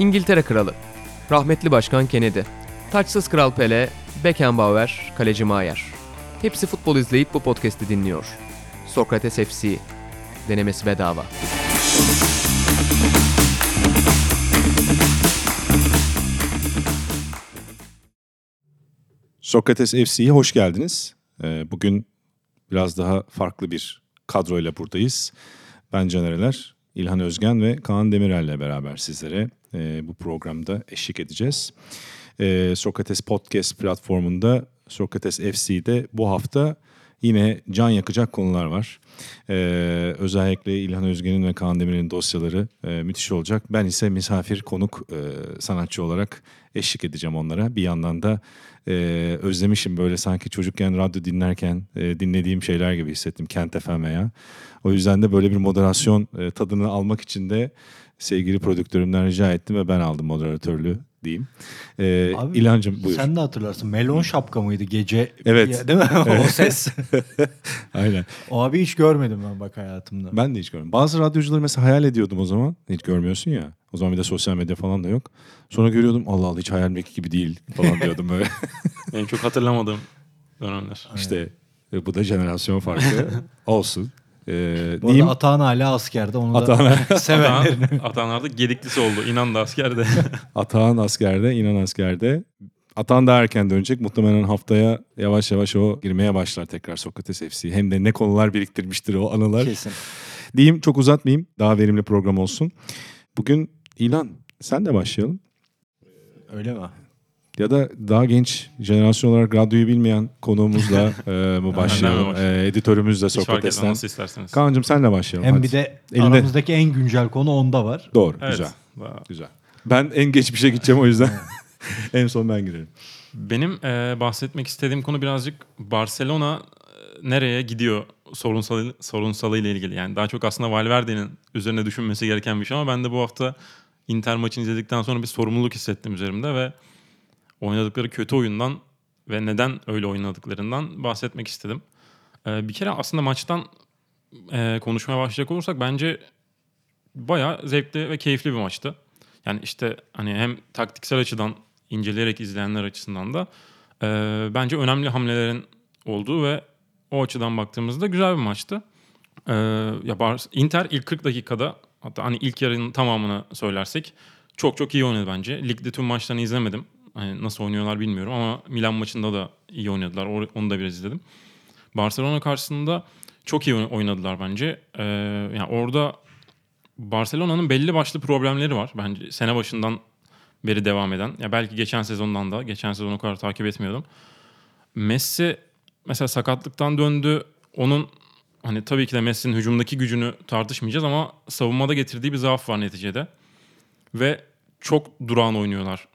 İngiltere Kralı, rahmetli Başkan Kennedy, taçsız Kral Pele, Beckenbauer, Kaleci Maier. Hepsi futbol izleyip bu podcast'i dinliyor. Sokrates FC. Denemesi bedava. Sokrates FC'ye hoş geldiniz. Ee, Bugün biraz daha farklı bir kadroyla buradayız. Ben Canereler, İlhan Özgen ve Kaan Demirel'le beraber sizlere e, bu programda eşlik edeceğiz. Ee, Sokrates Podcast platformunda Sokrates FC'de bu hafta yine can yakacak konular var. Ee, özellikle İlhan Özgen'in ve Kaan Demirel'in dosyaları e, müthiş olacak. Ben ise misafir konuk e, sanatçı olarak eşlik edeceğim onlara. Bir yandan da e, özlemişim böyle sanki çocukken radyo dinlerken e, dinlediğim şeyler gibi hissettim Kent FM ya. O yüzden de böyle bir moderasyon e, tadını almak için de sevgili prodüktörümden rica ettim ve ben aldım moderatörlüğü diyeyim. E, Abi, buyur. Sen de hatırlarsın. Melon şapka mıydı gece? Evet. Ya, Değil mi? o ses. Aynen. O abi hiç görmedim ben bak hayatımda. Ben de hiç görmedim. Bazı radyocuları mesela hayal ediyordum o zaman. Hiç görmüyorsun ya. O zaman bir de sosyal medya falan da yok. Sonra görüyordum Allah Allah hiç hayalimdeki gibi değil falan diyordum böyle. En çok hatırlamadığım dönemler. işte e, bu da jenerasyon farkı olsun. Ee, Bu diyeyim. arada Atahan hala askerde. Onu Atahan- da sevenlerini. Atahan, Atahanlar da gediklisi oldu. İnan da askerde. Atahan askerde, inan askerde. Atan da erken dönecek. Muhtemelen haftaya yavaş yavaş o girmeye başlar tekrar Sokrates FC. Hem de ne konular biriktirmiştir o anılar. Kesin. Diyeyim çok uzatmayayım. Daha verimli program olsun. Bugün İlan sen de başlayalım. Öyle mi? Ya da daha genç jenerasyon olarak radyoyu bilmeyen konuğumuzla e, mı başlayalım? E, editörümüz de Hiç fark etmez Sokrates'ten. nasıl isterseniz. Kaan'cığım senle başlayalım. Hem hadi. bir de Elinde. aramızdaki en güncel konu onda var. Doğru, Evet. güzel. Vay. Güzel. Ben en geçmişe gideceğim o yüzden. en son ben girerim. Benim e, bahsetmek istediğim konu birazcık Barcelona e, nereye gidiyor sorunsalı, sorunsalı ile ilgili. Yani daha çok aslında Valverde'nin üzerine düşünmesi gereken bir şey ama ben de bu hafta Inter maçını izledikten sonra bir sorumluluk hissettim üzerimde ve oynadıkları kötü oyundan ve neden öyle oynadıklarından bahsetmek istedim. E, bir kere aslında maçtan e, konuşmaya başlayacak olursak bence bayağı zevkli ve keyifli bir maçtı. Yani işte hani hem taktiksel açıdan inceleyerek izleyenler açısından da e, bence önemli hamlelerin olduğu ve o açıdan baktığımızda güzel bir maçtı. E, ya Bar- Inter ilk 40 dakikada hatta hani ilk yarının tamamını söylersek çok çok iyi oynadı bence. Ligde tüm maçlarını izlemedim. Hani nasıl oynuyorlar bilmiyorum ama Milan maçında da iyi oynadılar. Onu da biraz izledim. Barcelona karşısında çok iyi oynadılar bence. E, yani orada Barcelona'nın belli başlı problemleri var bence sene başından beri devam eden. Ya belki geçen sezondan da geçen sezonu o kadar takip etmiyordum. Messi mesela sakatlıktan döndü. Onun hani tabii ki de Messi'nin hücumdaki gücünü tartışmayacağız ama savunmada getirdiği bir zaaf var neticede. Ve çok durağan oynuyorlar.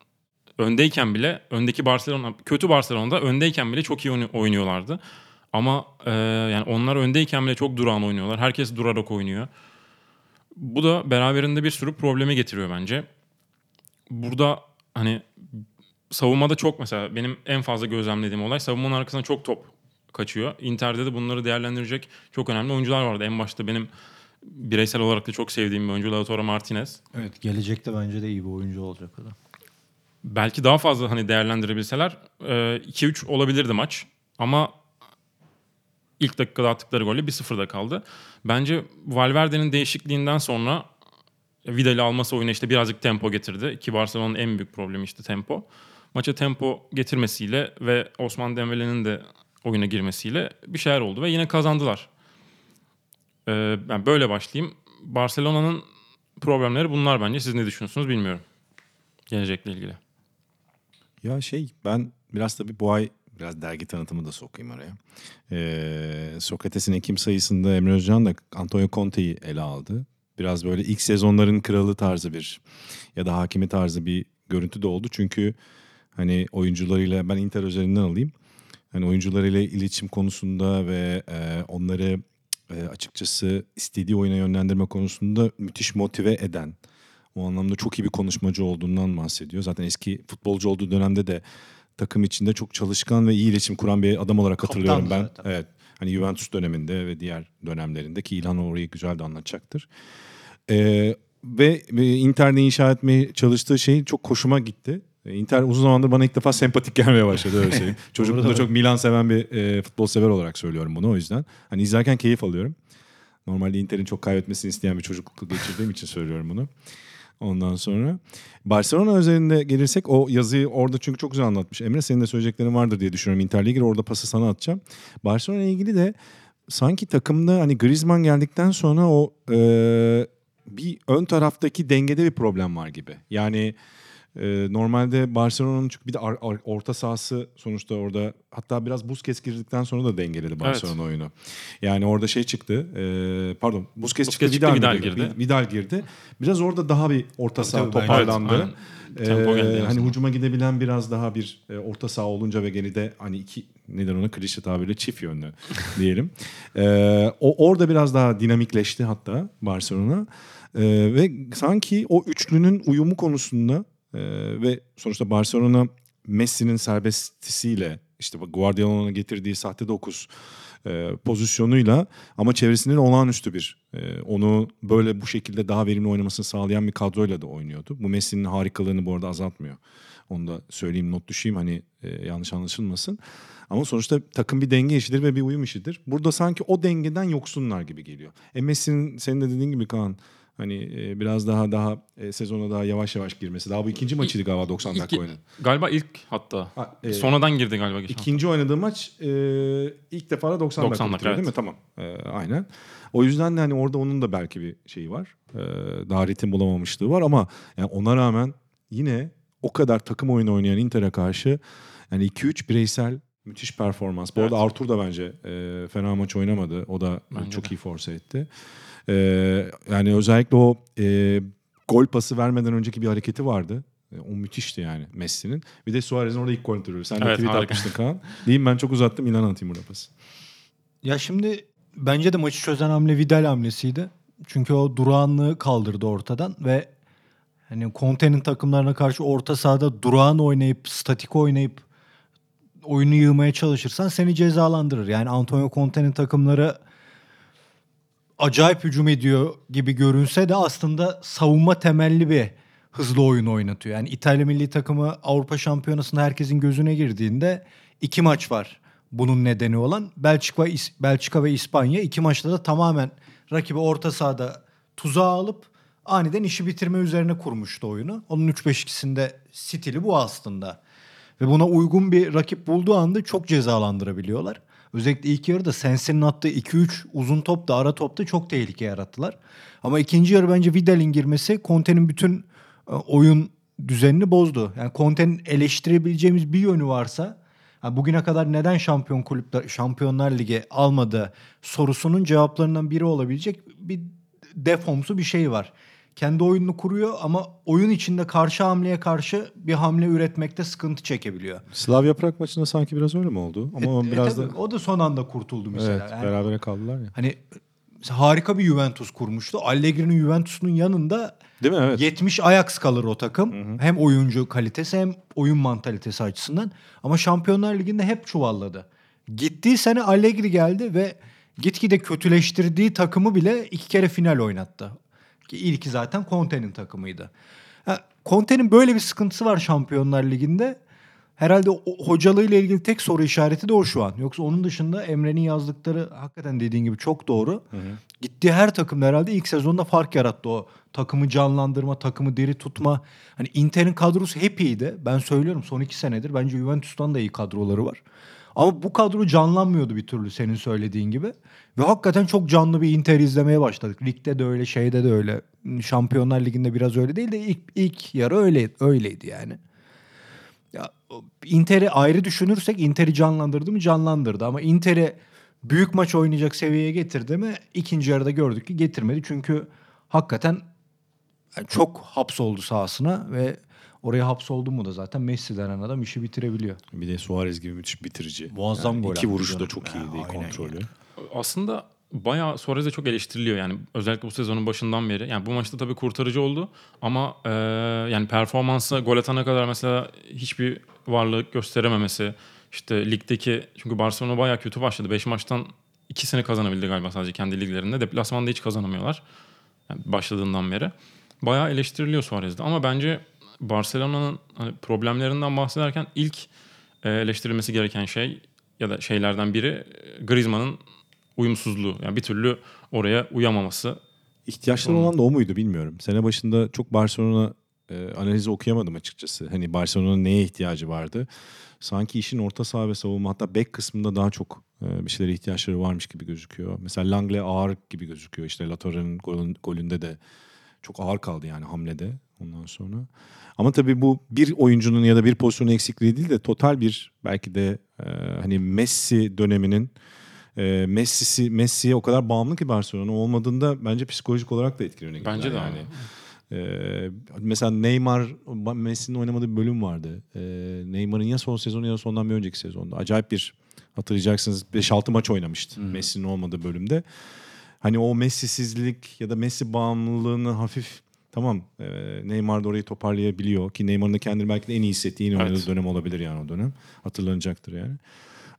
Öndeyken bile öndeki Barcelona kötü Barcelona'da öndeyken bile çok iyi oynu- oynuyorlardı. Ama e, yani onlar öndeyken bile çok durağan oynuyorlar. Herkes durarak oynuyor. Bu da beraberinde bir sürü problemi getiriyor bence. Burada hani savunmada çok mesela benim en fazla gözlemlediğim olay savunmanın arkasına çok top kaçıyor. Inter'de de bunları değerlendirecek çok önemli oyuncular vardı. En başta benim bireysel olarak da çok sevdiğim bir oyuncu Lautaro Martinez. Evet gelecekte bence de iyi bir oyuncu olacak o da. Belki daha fazla hani değerlendirebilseler e, 2-3 olabilirdi maç. Ama ilk dakikada attıkları golle 1-0'da kaldı. Bence Valverde'nin değişikliğinden sonra Vidal'i alması oyuna işte birazcık tempo getirdi. Ki Barcelona'nın en büyük problemi işte tempo. Maça tempo getirmesiyle ve Osman Dembele'nin de oyuna girmesiyle bir şeyler oldu ve yine kazandılar. Ee, ben böyle başlayayım. Barcelona'nın problemleri bunlar bence. Siz ne düşünüyorsunuz bilmiyorum. Gelecekle ilgili. Ya şey ben biraz tabii bu ay biraz dergi tanıtımı da sokayım araya. Ee, Sokrates'in Ekim sayısında Emre Özcan da Antonio Conte'yi ele aldı. Biraz böyle ilk sezonların kralı tarzı bir ya da hakimi tarzı bir görüntü de oldu. Çünkü hani oyuncularıyla ben Inter üzerinden alayım. Hani oyuncularıyla iletişim konusunda ve e, onları e, açıkçası istediği oyuna yönlendirme konusunda müthiş motive eden, o anlamda çok iyi bir konuşmacı olduğundan bahsediyor. Zaten eski futbolcu olduğu dönemde de takım içinde çok çalışkan ve iyi iletişim kuran bir adam olarak hatırlıyorum ben. zaten. Evet. Hani Juventus döneminde ve diğer dönemlerinde ki İlhan orayı güzel de anlatacaktır. Ee, ve e, Inter'de inşa etmeye çalıştığı şey çok hoşuma gitti. E, Inter uzun zamandır bana ilk defa sempatik gelmeye başladı öyle söyleyeyim. Çocukluğumda çok Milan seven bir e, futbol sever olarak söylüyorum bunu o yüzden. Hani izlerken keyif alıyorum. Normalde Inter'in çok kaybetmesini isteyen bir çocukluk geçirdiğim için söylüyorum bunu. Ondan sonra Barcelona üzerinde gelirsek o yazıyı orada çünkü çok güzel anlatmış. Emre senin de söyleyeceklerin vardır diye düşünüyorum Inter'le ilgili. Orada pası sana atacağım. Barcelona ile ilgili de sanki takımda hani Griezmann geldikten sonra o e, bir ön taraftaki dengede bir problem var gibi. Yani e, normalde Barcelona'nın çünkü bir de ar- ar- orta sahası sonuçta orada hatta biraz Busquets girdikten sonra da dengeledi Barcelona oyunu. Yani orada şey çıktı. e, pardon Busquets, çıktı, çıktı, Vidal, Vidal girdi. girdi. Vidal girdi. Biraz orada daha bir orta saha bence. toparlandı. Evet. Tempo Ee, geldi hani hücuma gidebilen biraz daha bir e, orta saha olunca ve geride hani iki neden ona klişe tabirle çift yönlü diyelim. Ee, o orada biraz daha dinamikleşti hatta Barcelona. Ee, ve sanki o üçlünün uyumu konusunda e, ve sonuçta Barcelona Messi'nin serbestisiyle işte Guardiola'nın getirdiği sahte dokuz e, pozisyonuyla ama çevresinde de olağanüstü bir e, onu böyle bu şekilde daha verimli oynamasını sağlayan bir kadroyla da oynuyordu. Bu Messi'nin harikalığını bu arada azaltmıyor. Onu da söyleyeyim not düşeyim hani e, yanlış anlaşılmasın. Ama sonuçta takım bir denge işidir ve bir uyum işidir. Burada sanki o dengeden yoksunlar gibi geliyor. E Messi'nin senin de dediğin gibi Kaan hani e, biraz daha daha e, sezona daha yavaş yavaş girmesi. Daha bu ikinci maçıydı galiba 90 dakika oynadı. Galiba ilk hatta. Ha, e, Sonradan girdi galiba geçen. İkinci oynadığı maç e, ilk defa da 90, 90 dakika dakika, bitiriyor değil mi? evet. Tamam. E, aynen. O yüzden de hani orada onun da belki bir şeyi var. E, daha ritim bulamamışlığı var ama yani ona rağmen yine o kadar takım oyunu oynayan Inter'e karşı yani 2-3 bireysel müthiş performans. Bu Evet. arada Artur da bence e, fena maç oynamadı. O da Bence çok de. iyi force etti. E, yani özellikle o e, gol pası vermeden önceki bir hareketi vardı. E, O müthişti yani Messi'nin. Bir de Suarez'in orada ilk kontrolü. Sen de Evet, tweet harika. atmıştın Kaan. Diyeyim ben çok uzattım. İlan atayım burada pası. Ya şimdi bence de maçı çözen hamle Vidal hamlesiydi. Çünkü o durağanlığı kaldırdı ortadan ve hani Conte'nin takımlarına karşı orta sahada durağan oynayıp, statik oynayıp oyunu yığmaya çalışırsan seni cezalandırır. Yani Antonio Conte'nin takımları acayip hücum ediyor gibi görünse de aslında savunma temelli bir hızlı oyun oynatıyor. Yani İtalya milli takımı Avrupa Şampiyonası'nda herkesin gözüne girdiğinde iki maç var bunun nedeni olan. Belçika Belçika ve İspanya iki maçta da tamamen rakibi orta sahada tuzağa alıp aniden işi bitirme üzerine kurmuştu oyunu. Onun 3-5-2'sinde stili bu aslında. Ve buna uygun bir rakip bulduğu anda çok cezalandırabiliyorlar. Özellikle ilk yarıda Sensi'nin attığı 2-3 uzun top da ara topta çok tehlike yarattılar. Ama ikinci yarı bence Vidal'in girmesi Conte'nin bütün e, oyun düzenini bozdu. Yani Conte'nin eleştirebileceğimiz bir yönü varsa ha, bugüne kadar neden şampiyon kulüpler Şampiyonlar Ligi almadı sorusunun cevaplarından biri olabilecek bir defomsu bir şey var. Kendi oyununu kuruyor ama oyun içinde karşı hamleye karşı bir hamle üretmekte sıkıntı çekebiliyor. Slavia Prag maçında sanki biraz öyle mi oldu? Ama o E, biraz tabii, da o da son anda kurtuldu mesela. evet, Yani berabere kaldılar ya. hani harika bir Juventus kurmuştu. Allegri'nin Juventus'un yanında Değil mi? Evet. 70 Ajax kalır o takım. Hem oyuncu kalitesi hem oyun mantalitesi açısından. Ama Şampiyonlar Ligi'nde hep çuvalladı. Gittiği sene Allegri geldi ve gitgide kötüleştirdiği takımı bile iki kere final oynattı. Ki ilki zaten Conte'nin takımıydı. Conte'nin böyle bir sıkıntısı var Şampiyonlar Ligi'nde. Herhalde hocalığıyla ilgili tek soru işareti de o şu an. Yoksa onun dışında Emre'nin yazdıkları hakikaten dediğin gibi çok doğru. Gittiği her takımda herhalde ilk sezonda fark yarattı o. Takımı canlandırma, takımı diri tutma. Hani Inter'in kadrosu hep iyiydi. Ben söylüyorum son iki senedir. Bence Juventus'tan da iyi kadroları var. Ama bu kadro canlanmıyordu bir türlü senin söylediğin gibi. Ve hakikaten çok canlı bir Inter izlemeye başladık. Ligde de öyle, şeyde de öyle. Şampiyonlar Ligi'nde biraz öyle değil de ilk, ilk yarı öyle, öyleydi yani. Ya Inter'i ayrı düşünürsek Inter'i canlandırdı mı canlandırdı ama Inter'i büyük maç oynayacak seviyeye getirdi mi ikinci yarıda gördük ki getirmedi. Çünkü hakikaten yani çok hapsoldu sahasına ve oraya hapsoldu mu da zaten Messi denen adam işi bitirebiliyor. Bir de Suarez gibi müthiş bitirici. Muazzam gol İki vuruşu da çok iyiydi aynen kontrolü. Aslında bayağı Suarez de çok eleştiriliyor yani özellikle bu sezonun başından beri. Yani bu maçta tabii kurtarıcı oldu ama e, yani performansı gol atana kadar mesela hiçbir varlık gösterememesi. işte ligdeki çünkü Barcelona bayağı kötü başladı. 5 maçtan ikisini kazanabildi galiba sadece kendi liglerinde. Deplasmanda hiç kazanamıyorlar. Yani başladığından beri. bayağı eleştiriliyor Suarez'de. Ama bence Barcelona'nın hani problemlerinden bahsederken ilk e, eleştirilmesi gereken şey ya da şeylerden biri e, Griezmann'ın uyumsuzluğu. Yani bir türlü oraya uyamaması. İhtiyaçları olan da o muydu bilmiyorum. Sene başında çok Barcelona e, analizi okuyamadım açıkçası. Hani Barcelona'nın neye ihtiyacı vardı? Sanki işin orta saha ve savunma hatta bek kısmında daha çok e, bir şeylere ihtiyaçları varmış gibi gözüküyor. Mesela Langley ağır gibi gözüküyor. İşte Latour'un golün, golünde de çok ağır kaldı yani hamlede ondan sonra. Ama tabii bu bir oyuncunun ya da bir pozisyonun eksikliği değil de total bir belki de e, hani Messi döneminin e, Messi'si Messi'ye o kadar bağımlı ki Barcelona olmadığında bence psikolojik olarak da etkileniyor. Bence de yani. Ee, mesela Neymar, Messi'nin oynamadığı bir bölüm vardı. Ee, Neymar'ın ya son sezonu ya sondan bir önceki sezonda. Acayip bir hatırlayacaksınız 5-6 maç oynamıştı Messi'nin olmadığı bölümde. Hani o Messi'sizlik ya da Messi bağımlılığını hafif tamam e, Neymar da orayı toparlayabiliyor ki Neymar'ın da kendini belki de en iyi hissettiği, Evet. oynadığı dönem olabilir yani o dönem. Hatırlanacaktır yani.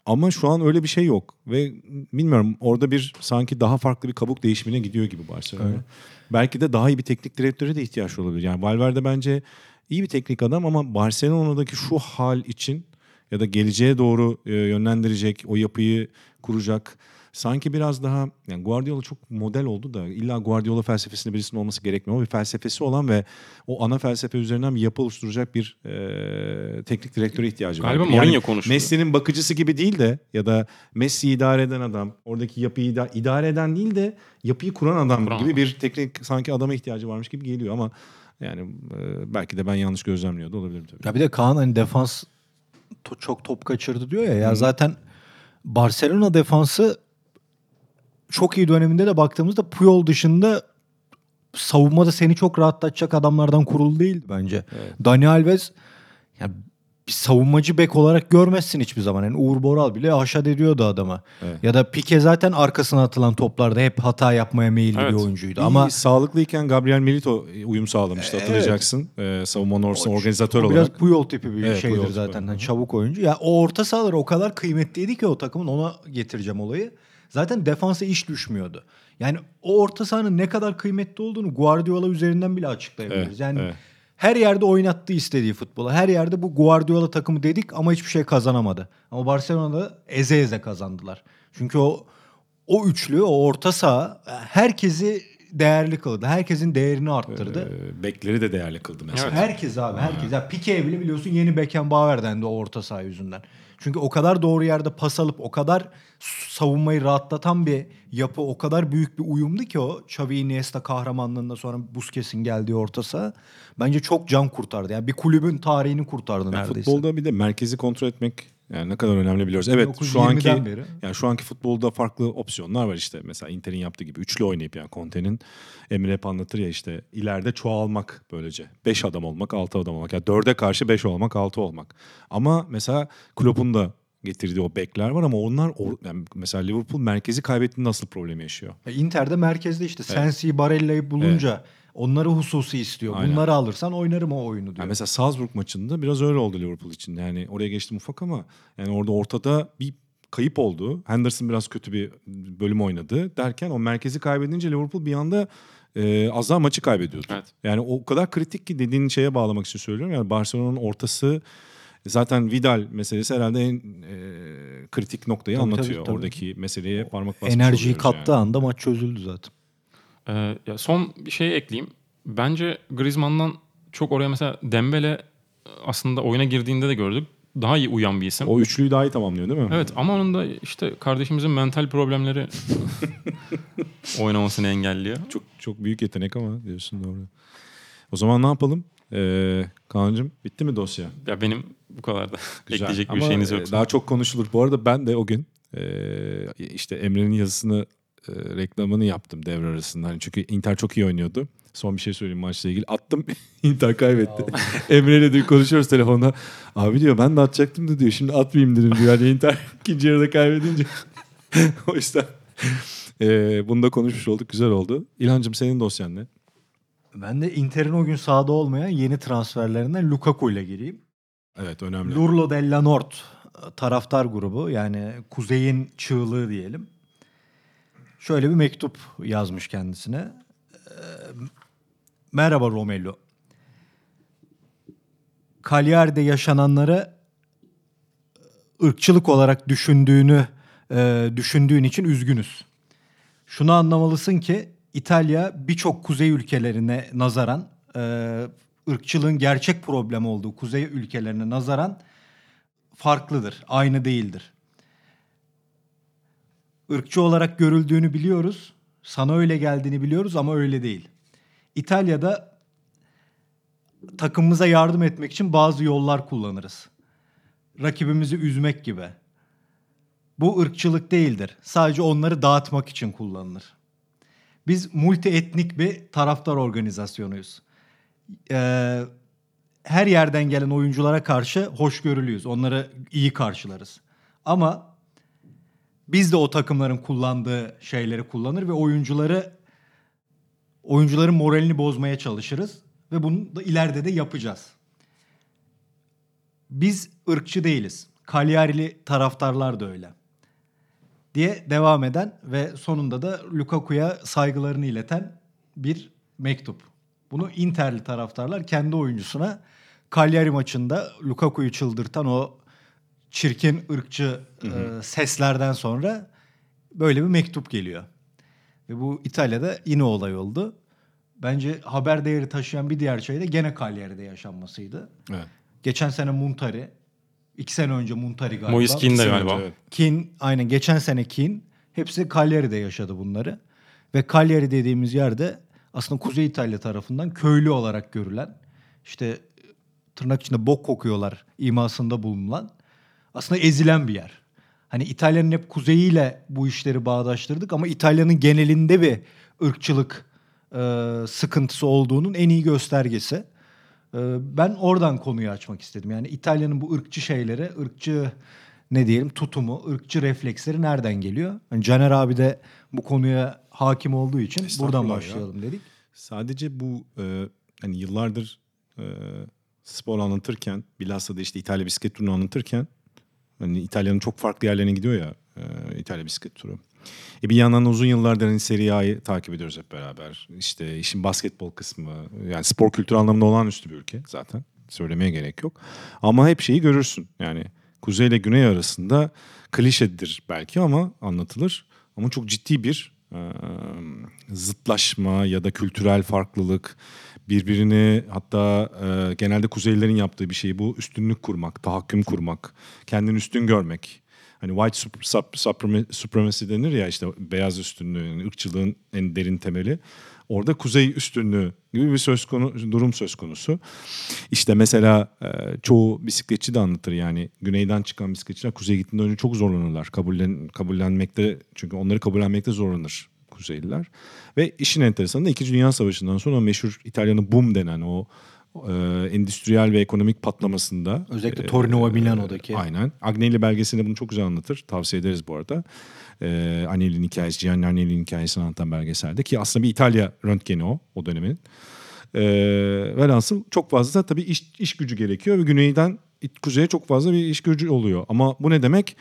Ama şu an öyle bir şey yok ve bilmiyorum orada bir sanki daha farklı bir kabuk değişimine gidiyor gibi Barcelona. Evet. Belki de daha iyi bir teknik direktöre de ihtiyaç olabilir. Yani Valverde bence iyi bir teknik adam ama Barcelona'daki şu hal için ya da geleceğe doğru e, yönlendirecek, o yapıyı kuracak. Sanki biraz daha yani Guardiola çok model oldu da illa Guardiola felsefesinde birisinin olması gerekmiyor. O bir felsefesi olan ve o ana felsefe üzerinden bir yapı oluşturacak bir e, teknik direktöre ihtiyacı var. Galiba Yani Mourinho konuştu. Messi'nin bakıcısı gibi değil de ya da Messi idare eden adam, oradaki yapıyı ida- idare eden değil de yapıyı kuran adam Kuran gibi adam. bir teknik sanki adama ihtiyacı varmış gibi geliyor ama yani e, belki de ben yanlış gözlemliyor da olabilirim tabii. Ya bir de Kaan hani defans to- çok top kaçırdı diyor ya. Ya zaten Barcelona defansı çok iyi döneminde de baktığımızda Puyol dışında savunmada seni çok rahatlatacak adamlardan kurulu değildi bence. Dani Alves ya bir savunmacı bek olarak görmezsin hiçbir zaman. Yani Uğur Boral bile haşat ediyordu adama. Evet. Ya da Pique zaten arkasına atılan toplarda hep hata yapmaya meyilli Evet. bir oyuncuydu. İyi, Ama sağlıklıyken Gabriel Milito uyum sağlamıştı Evet. hatırlayacaksın. E, savunmanın ortasında organizatör o olarak. biraz Puyol tipi bir Evet, şeydir Puyol zaten. Hani hı. çabuk oyuncu. Ya o orta sahaları o kadar kıymetliydi ki o takımın ona getireceğim olayı. Zaten defansa iş düşmüyordu. Yani o orta sahanın ne kadar kıymetli olduğunu Guardiola üzerinden bile açıklayabiliriz. Evet, yani evet. her yerde oynattı istediği futbolu. Her yerde bu Guardiola takımı dedik ama hiçbir şey kazanamadı. Ama Barcelona'da eze eze kazandılar. Çünkü o o üçlü, o orta saha herkesi değerli kıldı. Herkesin değerini arttırdı. E, bekleri de değerli kıldı mesela. Evet. Herkes abi herkes. Ya Pique'ye bile biliyorsun yeni Beckenbauer dendi o orta saha yüzünden. Çünkü o kadar doğru yerde pas alıp o kadar savunmayı rahatlatan bir yapı, o kadar büyük bir uyumdu ki o Xavi Iniesta kahramanlığında sonra Busquets'in geldiği orta saha bence çok can kurtardı. Yani bir kulübün tarihini kurtardı Yani neredeyse. futbolda bir de merkezi kontrol etmek yani ne kadar önemli biliyoruz. Evet şu 1920'den anki beri. yani şu anki futbolda farklı opsiyonlar var işte. Mesela Inter'in yaptığı gibi üçlü oynayıp yani Conte'nin Emre hep anlatır ya işte ileride çoğalmak böylece. Beş adam olmak, altı adam olmak. Yani dörde karşı beş olmak, altı olmak. Ama mesela Klopp'un da getirdiği o bekler var ama onlar yani mesela Liverpool merkezi kaybettiğinde nasıl problem yaşıyor? E, Inter'de merkezde işte Sensi, Barella'yı bulunca onları hususi istiyor. Aynen. Bunları alırsan oynarım o oyunu diyor. Yani mesela Salzburg maçında biraz öyle oldu Liverpool için. Yani oraya geçtim ufak ama yani orada ortada bir kayıp oldu. Henderson biraz kötü bir bölüm oynadı derken o merkezi kaybedince Liverpool bir anda e, az daha maçı kaybediyordu. Evet. Yani o kadar kritik ki dediğin şeye bağlamak için söylüyorum. Yani Barcelona'nın ortası zaten Vidal meselesi herhalde en e, kritik noktayı Tabii, anlatıyor. tabii, tabii. Oradaki meseleye parmak basmış Enerjiyi kattığı yani. anda maç çözüldü zaten. Ee, ya son bir şey ekleyeyim. Bence Griezmann'dan çok oraya mesela Dembele aslında oyuna girdiğinde de gördük. Daha iyi uyan bir isim. O üçlüyü daha iyi tamamlıyor değil mi? Evet ama onun da işte kardeşimizin mental problemleri oynamasını engelliyor. Çok çok büyük yetenek ama diyorsun doğru. O zaman ne yapalım? Ee, Kaan'cığım bitti mi dosya? Ya benim bu kadar da ekleyecek bir Ama, şeyiniz e, yoksa. Daha çok konuşulur. Bu arada ben de o gün e, işte Emre'nin yazısını e, reklamını yaptım devre arasında. Hani çünkü Inter çok iyi oynuyordu. Son bir şey söyleyeyim maçla ilgili. Attım Inter kaybetti. Emre'yle de konuşuyoruz telefonda. Abi diyor ben de atacaktım da diyor. Şimdi atmayayım dedim diyor. Yani Inter ikinci yarıda kaybedince. o yüzden e, bunu da konuşmuş olduk. Güzel oldu. İlhancığım senin dosyan ne? Ben de Inter'in o gün sahada olmayan yeni transferlerinden Lukaku ile gireyim. Evet önemli. Lurlo della Nord taraftar grubu yani kuzeyin çığlığı diyelim. Şöyle bir mektup yazmış kendisine. Ee, Merhaba Romelu. Cagliari'de yaşananları ırkçılık olarak düşündüğünü e, düşündüğün için üzgünüz. Şunu anlamalısın ki İtalya birçok kuzey ülkelerine nazaran e, ırkçılığın gerçek problem olduğu kuzey ülkelerine nazaran farklıdır, aynı değildir. Irkçı olarak görüldüğünü biliyoruz. Sana öyle geldiğini biliyoruz ama öyle değil. İtalya'da takımımıza yardım etmek için bazı yollar kullanırız. Rakibimizi üzmek gibi. Bu ırkçılık değildir. Sadece onları dağıtmak için kullanılır. Biz multi etnik bir taraftar organizasyonuyuz. Ee, her yerden gelen oyunculara karşı hoşgörülüyüz. Onları iyi karşılarız. Ama biz de o takımların kullandığı şeyleri kullanır ve oyuncuları oyuncuların moralini bozmaya çalışırız ve bunu da ileride de yapacağız. Biz ırkçı değiliz. Cagliari'li taraftarlar da öyle. Diye devam eden ve sonunda da Lukaku'ya saygılarını ileten bir mektup. Bunu Inter'li taraftarlar kendi oyuncusuna Cagliari maçında Lukaku'yu çıldırtan o çirkin ırkçı e, seslerden sonra böyle bir mektup geliyor. Ve bu İtalya'da yine olay oldu. Bence haber değeri taşıyan bir diğer şey de gene Cagliari'de yaşanmasıydı. Evet. Geçen sene Muntari, iki sene önce Muntari galiba. Moiskin de İkisi galiba. önce, evet. Kin, aynen geçen sene Kin. Hepsi Cagliari'de yaşadı bunları. Ve Cagliari dediğimiz yerde aslında Kuzey İtalya tarafından köylü olarak görülen, işte tırnak içinde bok kokuyorlar imasında bulunan, aslında ezilen bir yer. Hani İtalya'nın hep kuzeyiyle bu işleri bağdaştırdık ama İtalya'nın genelinde bir ırkçılık e, sıkıntısı olduğunun en iyi göstergesi. E, ben oradan konuyu açmak istedim. Yani İtalya'nın bu ırkçı şeyleri, ırkçı ne diyelim tutumu, ırkçı refleksleri nereden geliyor? Yani Caner abi de bu konuya hakim olduğu için buradan Estağfurullah ya. başlayalım dedik. Sadece bu e, hani yıllardır e, spor anlatırken bilhassa da işte İtalya bisiklet turunu anlatırken hani İtalya'nın çok farklı yerlerine gidiyor ya e, İtalya bisiklet turu. E bir yandan uzun yıllardır hani Serie A'yı takip ediyoruz hep beraber. İşte işin basketbol kısmı yani spor kültürü anlamında olağanüstü bir ülke zaten. Söylemeye gerek yok. Ama hep şeyi görürsün. Yani kuzey ile güney arasında klişedir belki ama anlatılır. Ama çok ciddi bir e, zıtlaşma ya da kültürel farklılık birbirini hatta e, genelde kuzeylilerin yaptığı bir şey bu üstünlük kurmak, tahakküm kurmak, kendini üstün görmek. Hani white sup- sup- suprema- supremacy denir ya işte beyaz üstünlüğü, yani ırkçılığın en derin temeli. Orada kuzey üstünlüğü gibi bir söz konu durum söz konusu. İşte mesela e, çoğu bisikletçi de anlatır yani güneyden çıkan bisikletçiler kuzeye gittiğinde önce çok zorlanırlar. Kabullen, kabullenmekte çünkü onları kabullenmekte zorlanır Kuzeyliler. Ve işin enteresanı da 2. Dünya Savaşı'ndan sonra meşhur İtalya'nın boom denen o e, endüstriyel ve ekonomik patlamasında. Özellikle e, Torino ve Milano'daki. Aynen. Agnelli belgesinde bunu çok güzel anlatır. Tavsiye ederiz bu arada. E, Agnelli'nin hikayesi, Gianni Agnelli'nin hikayesini anlatan belgeselde. Ki aslında bir İtalya röntgeni o, o dönemin. E, velhasıl çok fazla tabii iş, iş gücü gerekiyor ve güneyden kuzeye çok fazla bir iş gücü oluyor. Ama bu ne demek?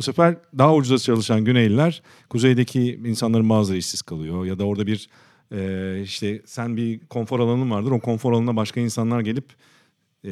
Bu sefer daha ucuza çalışan Güneyliler kuzeydeki insanların bazıları işsiz kalıyor ya da orada bir e, işte sen bir konfor alanın vardır o konfor alanına başka insanlar gelip e,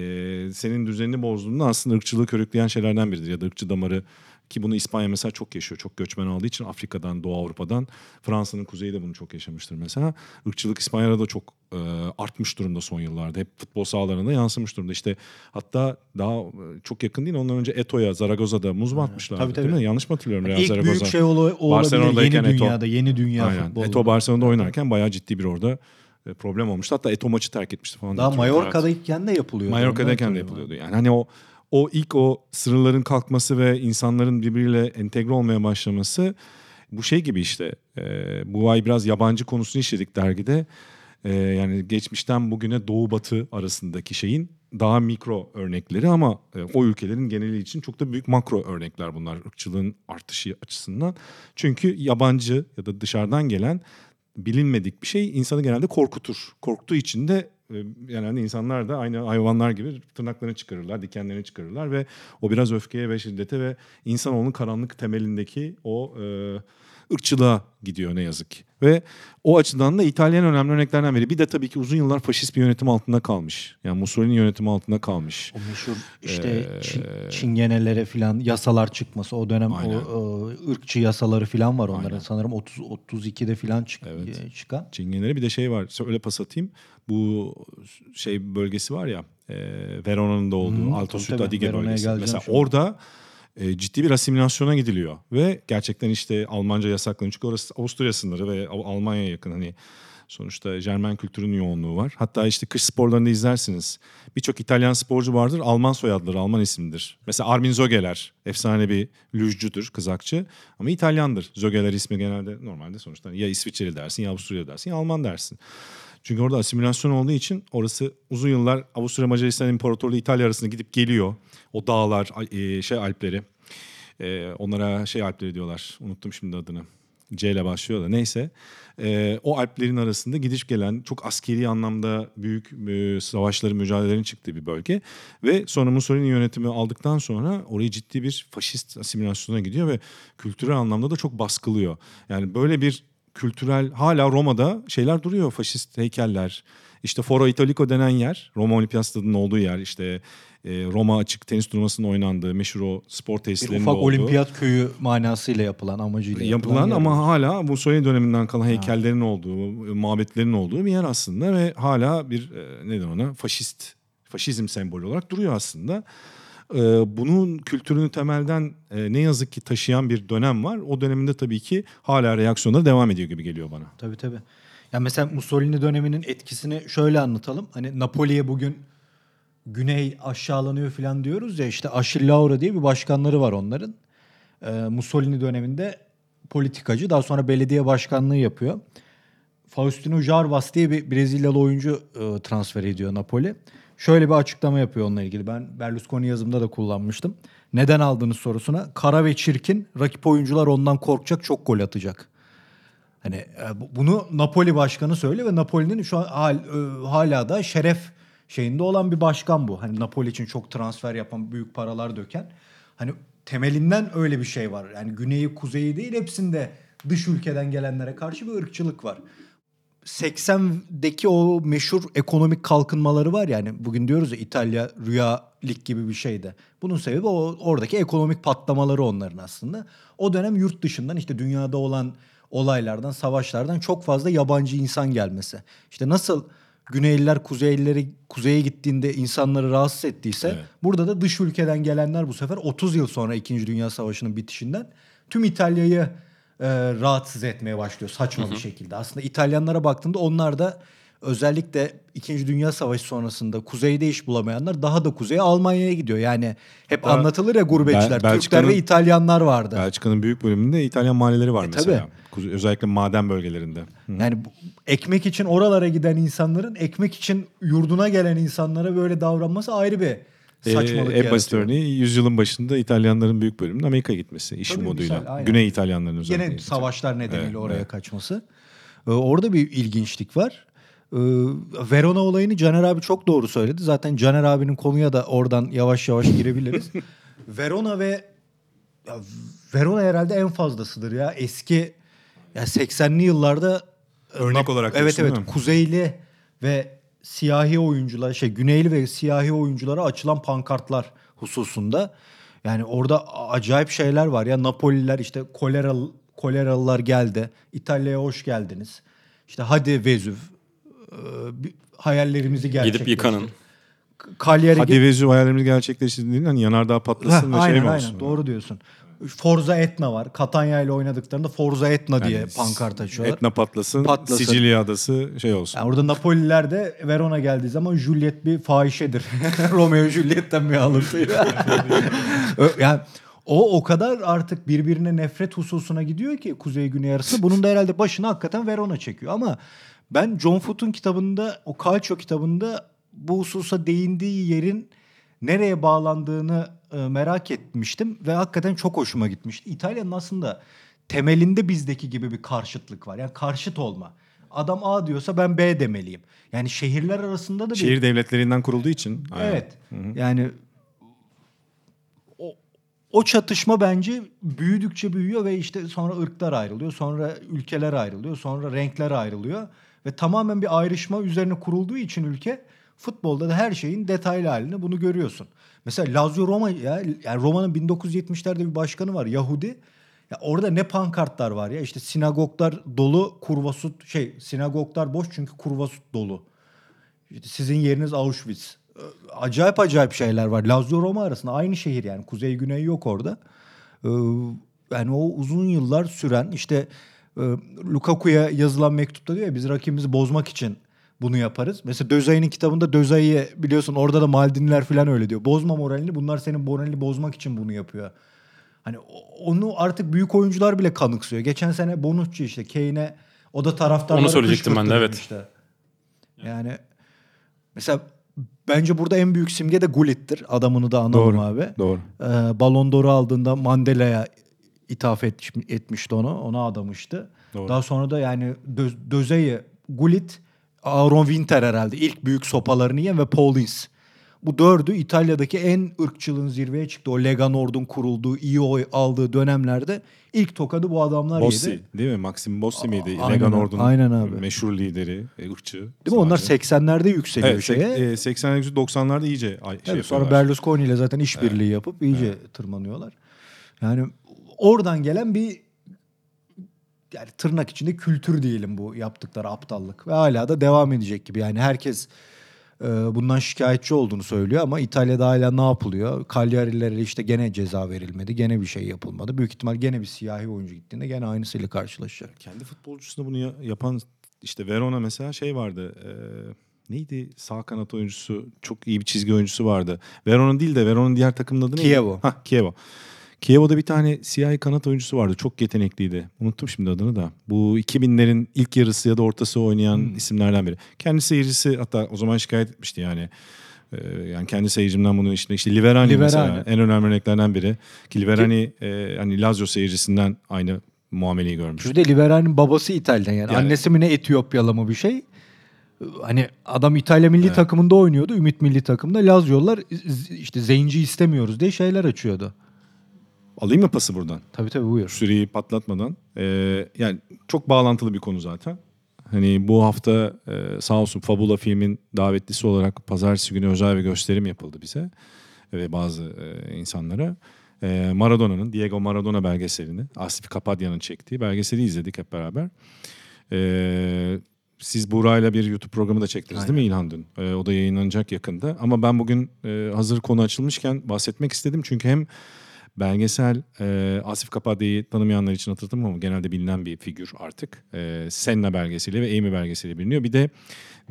senin düzenini bozduğunda aslında ırkçılığı körükleyen şeylerden biridir ya da ırkçı damarı ki bunu İspanya mesela çok yaşıyor. Çok göçmen aldığı için Afrika'dan, Doğu Avrupa'dan. Fransa'nın kuzeyi de bunu çok yaşamıştır mesela. Irkçılık İspanya'da da çok e, artmış durumda son yıllarda. Hep futbol sahalarına yansımış durumda. İşte hatta daha e, çok yakın değil ondan önce Eto'ya, Zaragoza'da muz mu atmışlardı Tabii, tabii. değil mi? Yanlış mı hatırlıyorum? Real İlk Zaragoza. büyük şey ol- olabilir yeni Eto'o. dünyada, yeni dünya Aynen. futbolu. Eto Barcelona'da oynarken bayağı ciddi bir orada e, problem olmuştu. Hatta Eto maçı terk etmişti falan. Daha. Mallorca'dayken de yapılıyor. Mallorca'dayken de yapılıyordu. Yani hani o o ilk o sınırların kalkması ve insanların birbiriyle entegre olmaya başlaması bu şey gibi işte. E, bu ay biraz yabancı konusunu işledik dergide. E, yani geçmişten bugüne doğu batı arasındaki şeyin daha mikro örnekleri ama e, o ülkelerin geneli için çok da büyük makro örnekler bunlar ırkçılığın artışı açısından. Çünkü yabancı ya da dışarıdan gelen bilinmedik bir şey insanı genelde korkutur. Korktuğu için de e, genelde insanlar da aynı hayvanlar gibi tırnaklarını çıkarırlar, dikenlerini çıkarırlar ve o biraz öfkeye ve şiddete ve insanoğlunun karanlık temelindeki o e, ırkçılığa gidiyor ne yazık ki. Ve o açıdan da İtalyan önemli örneklerden biri. Bir de tabii ki uzun yıllar faşist bir yönetim altında kalmış. Yani Mussolini yönetimi altında kalmış. O meşhur işte Ee, Çin- çingenelere falan yasalar çıkması. O dönem Aynen. o, o ırkçı yasaları falan var onların. Aynen. Sanırım 30 32'de falan çık, Evet. e, çıkan. Çingenelere bir de şey var. Öyle pas atayım. Bu şey bölgesi var ya. E, Verona'nın da olduğu Hı, Alto tabii. Adige bölgesi. Mesela şimdi. orada e, ciddi bir asimilasyona gidiliyor. Ve gerçekten işte Almanca yasaklanıyor. Çünkü orası Avusturya sınırı ve Al- Almanya'ya yakın hani sonuçta Jermen kültürünün yoğunluğu var. Hatta işte kış sporlarında izlersiniz. Birçok İtalyan sporcu vardır. Alman soyadları, Alman isimdir. Mesela Armin Zogeler efsane bir lüjcüdür, kızakçı. Ama İtalyandır. Zogeler ismi genelde normalde sonuçta ya İsviçreli dersin ya Avusturya dersin ya Alman dersin. Çünkü orada asimilasyon olduğu için orası uzun yıllar Avusturya Macaristan İmparatorluğu İtalya arasında gidip geliyor. O dağlar, e, şey Alpleri. E, onlara şey Alpleri diyorlar. Unuttum şimdi adını. C ile başlıyor da neyse. E, o Alplerin arasında gidiş gelen çok askeri anlamda büyük e, savaşların, mücadelelerin çıktığı bir bölge. Ve sonra Mussolini yönetimi aldıktan sonra orayı ciddi bir faşist asimilasyona gidiyor ve kültürel anlamda da çok baskılıyor. Yani böyle bir kültürel hala Roma'da şeyler duruyor faşist heykeller. İşte Foro Italico denen yer Roma Olimpiyat Stadı'nın olduğu yer işte e, Roma açık tenis turnuvasının oynandığı meşhur o spor Bir tesislerinin ufak olduğu. olimpiyat köyü manasıyla yapılan amacıyla yapılan yer. ama hala Mussolini döneminden kalan heykellerin olduğu, mabetlerin olduğu bir yer aslında ve hala bir e, neden ona faşist faşizm sembolü olarak duruyor aslında. E, bunun kültürünü temelden e, ne yazık ki taşıyan bir dönem var. O döneminde tabii ki hala reaksiyonları devam ediyor gibi geliyor bana. Tabii tabii. Ya mesela Mussolini döneminin etkisini şöyle anlatalım. Hani Napoli'ye bugün güney aşağılanıyor falan diyoruz ya işte Achille Lauro diye bir başkanları var onların. Ee, Mussolini döneminde politikacı daha sonra belediye başkanlığı yapıyor. Faustino Jarbas diye bir Brezilyalı oyuncu e, transfer ediyor Napoli. Şöyle bir açıklama yapıyor onunla ilgili. Ben Berlusconi yazımda da kullanmıştım. Neden aldığınız sorusuna kara ve çirkin rakip oyuncular ondan korkacak çok gol atacak. Hani e, bu- bunu Napoli başkanı söylüyor ve Napoli'nin şu an hal, e, hala da şeref şeyinde olan bir başkan bu. Hani Napoli için çok transfer yapan, büyük paralar döken. Hani temelinden öyle bir şey var. Yani güneyi, kuzeyi değil hepsinde dış ülkeden gelenlere karşı bir ırkçılık var. 80'deki o meşhur ekonomik kalkınmaları var yani bugün diyoruz ya İtalya rüya lig gibi bir şeydi. Bunun sebebi o oradaki ekonomik patlamaları onların aslında. O dönem yurt dışından işte dünyada olan olaylardan, savaşlardan çok fazla yabancı insan gelmesi. İşte nasıl Güneyliler Kuzeylileri kuzeye gittiğinde insanları rahatsız ettiyse Evet. burada da dış ülkeden gelenler bu sefer 30 yıl sonra 2. Dünya Savaşı'nın bitişinden tüm İtalya'yı e, rahatsız etmeye başlıyor saçma bir şekilde. Aslında İtalyanlara baktığında onlar da özellikle 2. Dünya Savaşı sonrasında kuzeyde iş bulamayanlar daha da kuzeye Almanya'ya gidiyor. Yani hep Hatta anlatılır ya gurbetçiler. Bel- Türkler ve İtalyanlar vardı. Belçika'nın büyük bölümünde İtalyan mahalleleri var E, mesela. tabii. Özellikle maden bölgelerinde. Hı. Yani bu- ekmek için oralara giden insanların ekmek için yurduna gelen insanlara böyle davranması ayrı bir saçmalık Ee, en basit örneği yüzyılın başında İtalyanların büyük bölümünün Amerika'ya gitmesi iş Tabii, umuduyla. misal, aynen. Güney İtalyanların özellikle. Gene savaşlar nedeniyle Evet, oraya evet. kaçması. Ee, orada bir ilginçlik var. Ee, Verona olayını Caner abi çok doğru söyledi. Zaten Caner abinin konuya da oradan yavaş yavaş girebiliriz. Verona ve ya Verona herhalde en fazlasıdır ya. Eski ya 80'li yıllarda Örnek olarak Evet evet mi? kuzeyli ve siyahi oyuncular şey güneyli ve siyahi oyunculara açılan pankartlar hususunda yani orada acayip şeyler var ya Napoliler işte kolera koleralılar geldi. İtalya'ya hoş geldiniz. İşte hadi Vezüv e, hayallerimizi gerçekleştir. Gidip yıkanın. Cagliari Hadi Vezüv hayallerimiz gerçekleştirdiğinde hani yanardağ patlasın ve aynen şey mi aynen olsun? doğru diyorsun. Forza Etna var. Catania ile oynadıklarında Forza Etna diye Yani pankart açıyorlar. Etna patlasın, Patlasın. Sicilya adası şey olsun. Yani orada Napoliler de Verona geldiği zaman Juliet bir fahişedir. Romeo Juliet'ten bir alıntıyla. Yani o o kadar artık birbirine nefret hususuna gidiyor ki Kuzey Güney arası. Bunun da herhalde başını hakikaten Verona çekiyor. Ama ben John Foot'un kitabında, o Calcio kitabında bu hususa değindiği yerin nereye bağlandığını merak etmiştim ve hakikaten çok hoşuma gitmişti. İtalya'nın aslında temelinde bizdeki gibi bir karşıtlık var. Yani karşıt olma. Adam A diyorsa ben B demeliyim. Yani şehirler arasında da bir Şehir devletlerinden kurulduğu için. aynen. Evet. Yani o o çatışma bence büyüdükçe büyüyor ve işte sonra ırklar ayrılıyor, sonra ülkeler ayrılıyor, sonra renkler ayrılıyor ve tamamen bir ayrışma üzerine kurulduğu için ülke futbolda da her şeyin detaylı halinde bunu görüyorsun. Mesela Lazio Roma ya yani Roma'nın 1970'lerde bir başkanı var Yahudi. Ya orada ne pankartlar var ya işte sinagoglar dolu kurvasut şey sinagoglar boş çünkü kurvasut dolu. İşte sizin yeriniz Auschwitz. Acayip acayip şeyler var. Lazio Roma arasında aynı şehir yani kuzey güney yok orada. Yani o uzun yıllar süren işte Lukaku'ya yazılan mektupta diyor ya biz rakibimizi bozmak için bunu yaparız. Mesela Dözay'ın kitabında Dözay'ı biliyorsun orada da Maldiniler falan öyle diyor. Bozma moralini bunlar senin moralini bozmak için bunu yapıyor. Hani onu artık büyük oyuncular bile kanıksıyor. Geçen sene Bonucci işte Kane'e o da taraftarlara Onu söyleyecektim ben de, evet. demişti. Yani mesela bence burada en büyük simge de Gullit'tir. Adamını da analım Doğru. abi. Doğru. Ee, Ballon d'Or'u aldığında Mandela'ya ithaf etmiş, etmişti onu. Ona adamıştı. Doğru. Daha sonra da yani Dö- Döze'yi, Gullit, Aaron Winter herhalde ilk büyük sopalarını yiyen ve Paulins. Bu dördü İtalya'daki en ırkçılığın zirveye çıktı. O Lega Nord'un kurulduğu, iyi oy aldığı dönemlerde ilk tokadı bu adamlar Bossi yedi. değil mi? Maxim Bossi miydi? aynen Lega Nord'un aynen abi. meşhur lideri, e, ırkçı. Değil mi? Onlar sadece. 80'lerde yükseliyor Evet, şeye. e, 80'ler 90'larda iyice şey Evet, sonra. Berlusconi ile zaten işbirliği yapıp iyice tırmanıyorlar. Yani oradan gelen bir yani tırnak içinde kültür diyelim bu yaptıkları aptallık ve hala da devam edecek gibi. Yani herkes e, bundan şikayetçi olduğunu söylüyor ama İtalya'da hala ne yapılıyor? Cagliari'lere işte gene ceza verilmedi, gene bir şey yapılmadı. Büyük ihtimal gene bir siyahi oyuncu gittiğinde gene aynısıyla karşılaşacak. Kendi futbolcusuna bunu ya- yapan işte Verona mesela şey vardı. e, neydi sağ kanat oyuncusu çok iyi bir çizgi oyuncusu vardı. Verona değil de Verona'nın diğer takımın adı neydi? Chievo. Hah Kievo. Kievo'da bir tane siyahi kanat oyuncusu vardı. Çok yetenekliydi. Unuttum şimdi adını da. Bu 2000'lerin ilk yarısı ya da ortası oynayan Hmm. isimlerden biri. Kendi seyircisi hatta o zaman şikayet etmişti yani. Ee, yani kendi seyircimden bunu işte işte Liverani, Liverani. mesela en önemli örneklerden biri. Ki Liverani e, hani Lazio seyircisinden aynı muameleyi görmüş. Bir de Liverani'nin babası İtalyan yani. Yani- Annesi mi ne Etiyopyalı mı bir şey. Hani adam İtalya milli takımında oynuyordu. Ümit milli takımda. Lazio'lar işte zenci istemiyoruz diye şeyler açıyordu. Alayım mı pası buradan? Tabii tabii buyur. Süreyi patlatmadan. Ee, yani çok bağlantılı bir konu zaten. Hani bu hafta e, sağ olsun Fabula filmin davetlisi olarak pazartesi günü özel bir gösterim yapıldı bize ve bazı e, insanlara. E, Maradona'nın, Diego Maradona belgeselini, Asif Kapadya'nın çektiği belgeseli izledik hep beraber. E, siz Buğra'yla bir YouTube programı da çektiniz değil mi İlhan dün? E, o da yayınlanacak yakında. Ama ben bugün e, hazır konu açılmışken bahsetmek istedim. Çünkü hem belgesel e, Asif Kapadya'yı tanımayanlar için hatırladım ama genelde bilinen bir figür artık. E, Senna belgeseli ve Amy belgeseli biliniyor. Bir de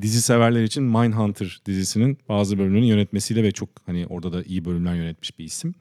dizi severler için Mindhunter dizisinin bazı bölümlerinin yönetmesiyle ve çok hani orada da iyi bölümler yönetmiş bir isim.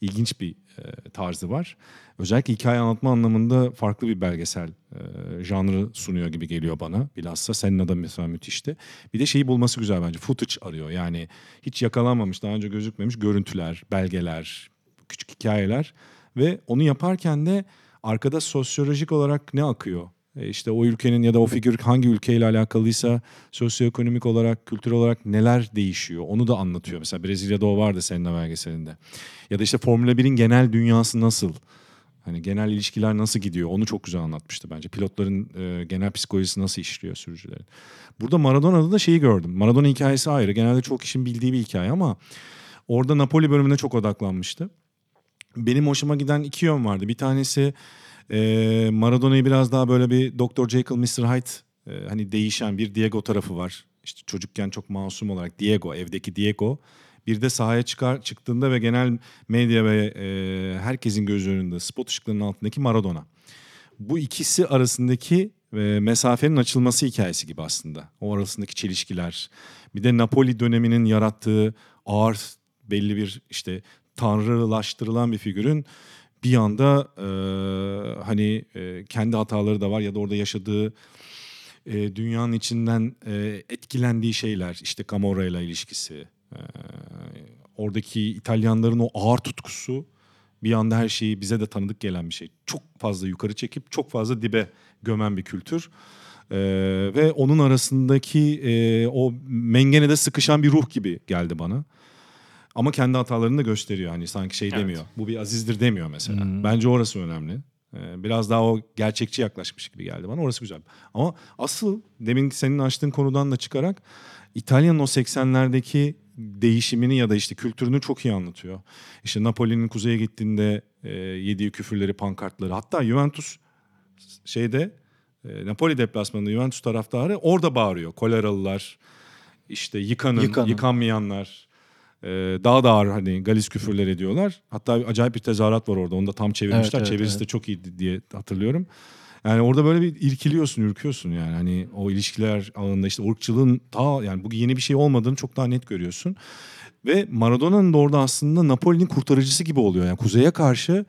İlginç bir e, tarzı var. Özellikle hikaye anlatma anlamında farklı bir belgesel e, janrı sunuyor gibi geliyor bana. Bilhassa Senna'da mesela müthişti. Bir de şeyi bulması güzel bence. Footage arıyor. Yani hiç yakalanmamış, daha önce gözükmemiş görüntüler, belgeler, küçük hikayeler ve onu yaparken de arkada sosyolojik olarak ne akıyor? E işte o ülkenin ya da o figür hangi ülkeyle alakalıysa sosyoekonomik olarak, kültürel olarak neler değişiyor onu da anlatıyor. Mesela Brezilya'da o vardı senin belgeselinde. Ya da işte Formula 1'in genel dünyası nasıl? Hani genel ilişkiler nasıl gidiyor? Onu çok güzel anlatmıştı bence. Pilotların e, genel psikolojisi nasıl işliyor sürücülerin. Burada Maradona'da da şeyi gördüm. Maradona hikayesi ayrı. Genelde çok kişinin bildiği bir hikaye ama orada Napoli bölümüne çok odaklanmıştı benim hoşuma giden iki yön vardı. Bir tanesi e, Maradona'yı biraz daha böyle bir Dr. Jekyll, Mr. Hyde e, hani değişen bir Diego tarafı var. İşte çocukken çok masum olarak Diego, evdeki Diego. Bir de sahaya çıkar çıktığında ve genel medya ve e, herkesin göz önünde spot ışıklarının altındaki Maradona. Bu ikisi arasındaki e, mesafenin açılması hikayesi gibi aslında. O arasındaki çelişkiler. Bir de Napoli döneminin yarattığı ağır belli bir işte tanrılaştırılan bir figürün bir anda e, hani e, kendi hataları da var ya da orada yaşadığı e, dünyanın içinden e, etkilendiği şeyler işte Camorra ile ilişkisi e, oradaki İtalyanların o ağır tutkusu bir anda her şeyi bize de tanıdık gelen bir şey. Çok fazla yukarı çekip çok fazla dibe gömen bir kültür. Ee, ve onun arasındaki e, o mengenede sıkışan bir ruh gibi geldi bana. Ama kendi hatalarını da gösteriyor. Hani sanki şey Evet. demiyor. Bu bir azizdir demiyor mesela. Bence orası önemli. Ee, Biraz daha o gerçekçi yaklaşmış gibi geldi bana. Orası güzel. Ama asıl demin senin açtığın konudan da çıkarak İtalya'nın o 80'lerdeki değişimini ya da işte kültürünü çok iyi anlatıyor. İşte Napoli'nin kuzeye gittiğinde e, yediği küfürleri, pankartları. Hatta Juventus şeyde e, Napoli deplasmanında Juventus taraftarı orada bağırıyor. Koleralılar, işte yıkanın, Yıkanın. yıkanmayanlar. E, daha da ağır hani galis küfürler ediyorlar. Hatta acayip bir tezahürat var orada. Onu da tam çevirmişler. Evet, evet, Çevirisi evet. de çok iyiydi diye hatırlıyorum. Yani orada böyle bir irkiliyorsun, ürküyorsun yani. Hani o ilişkiler alanında işte ırkçılığın ta yani bu yeni bir şey olmadığını çok daha net görüyorsun. Ve Maradona'nın da orada aslında Napoli'nin kurtarıcısı gibi oluyor. Yani kuzeye karşı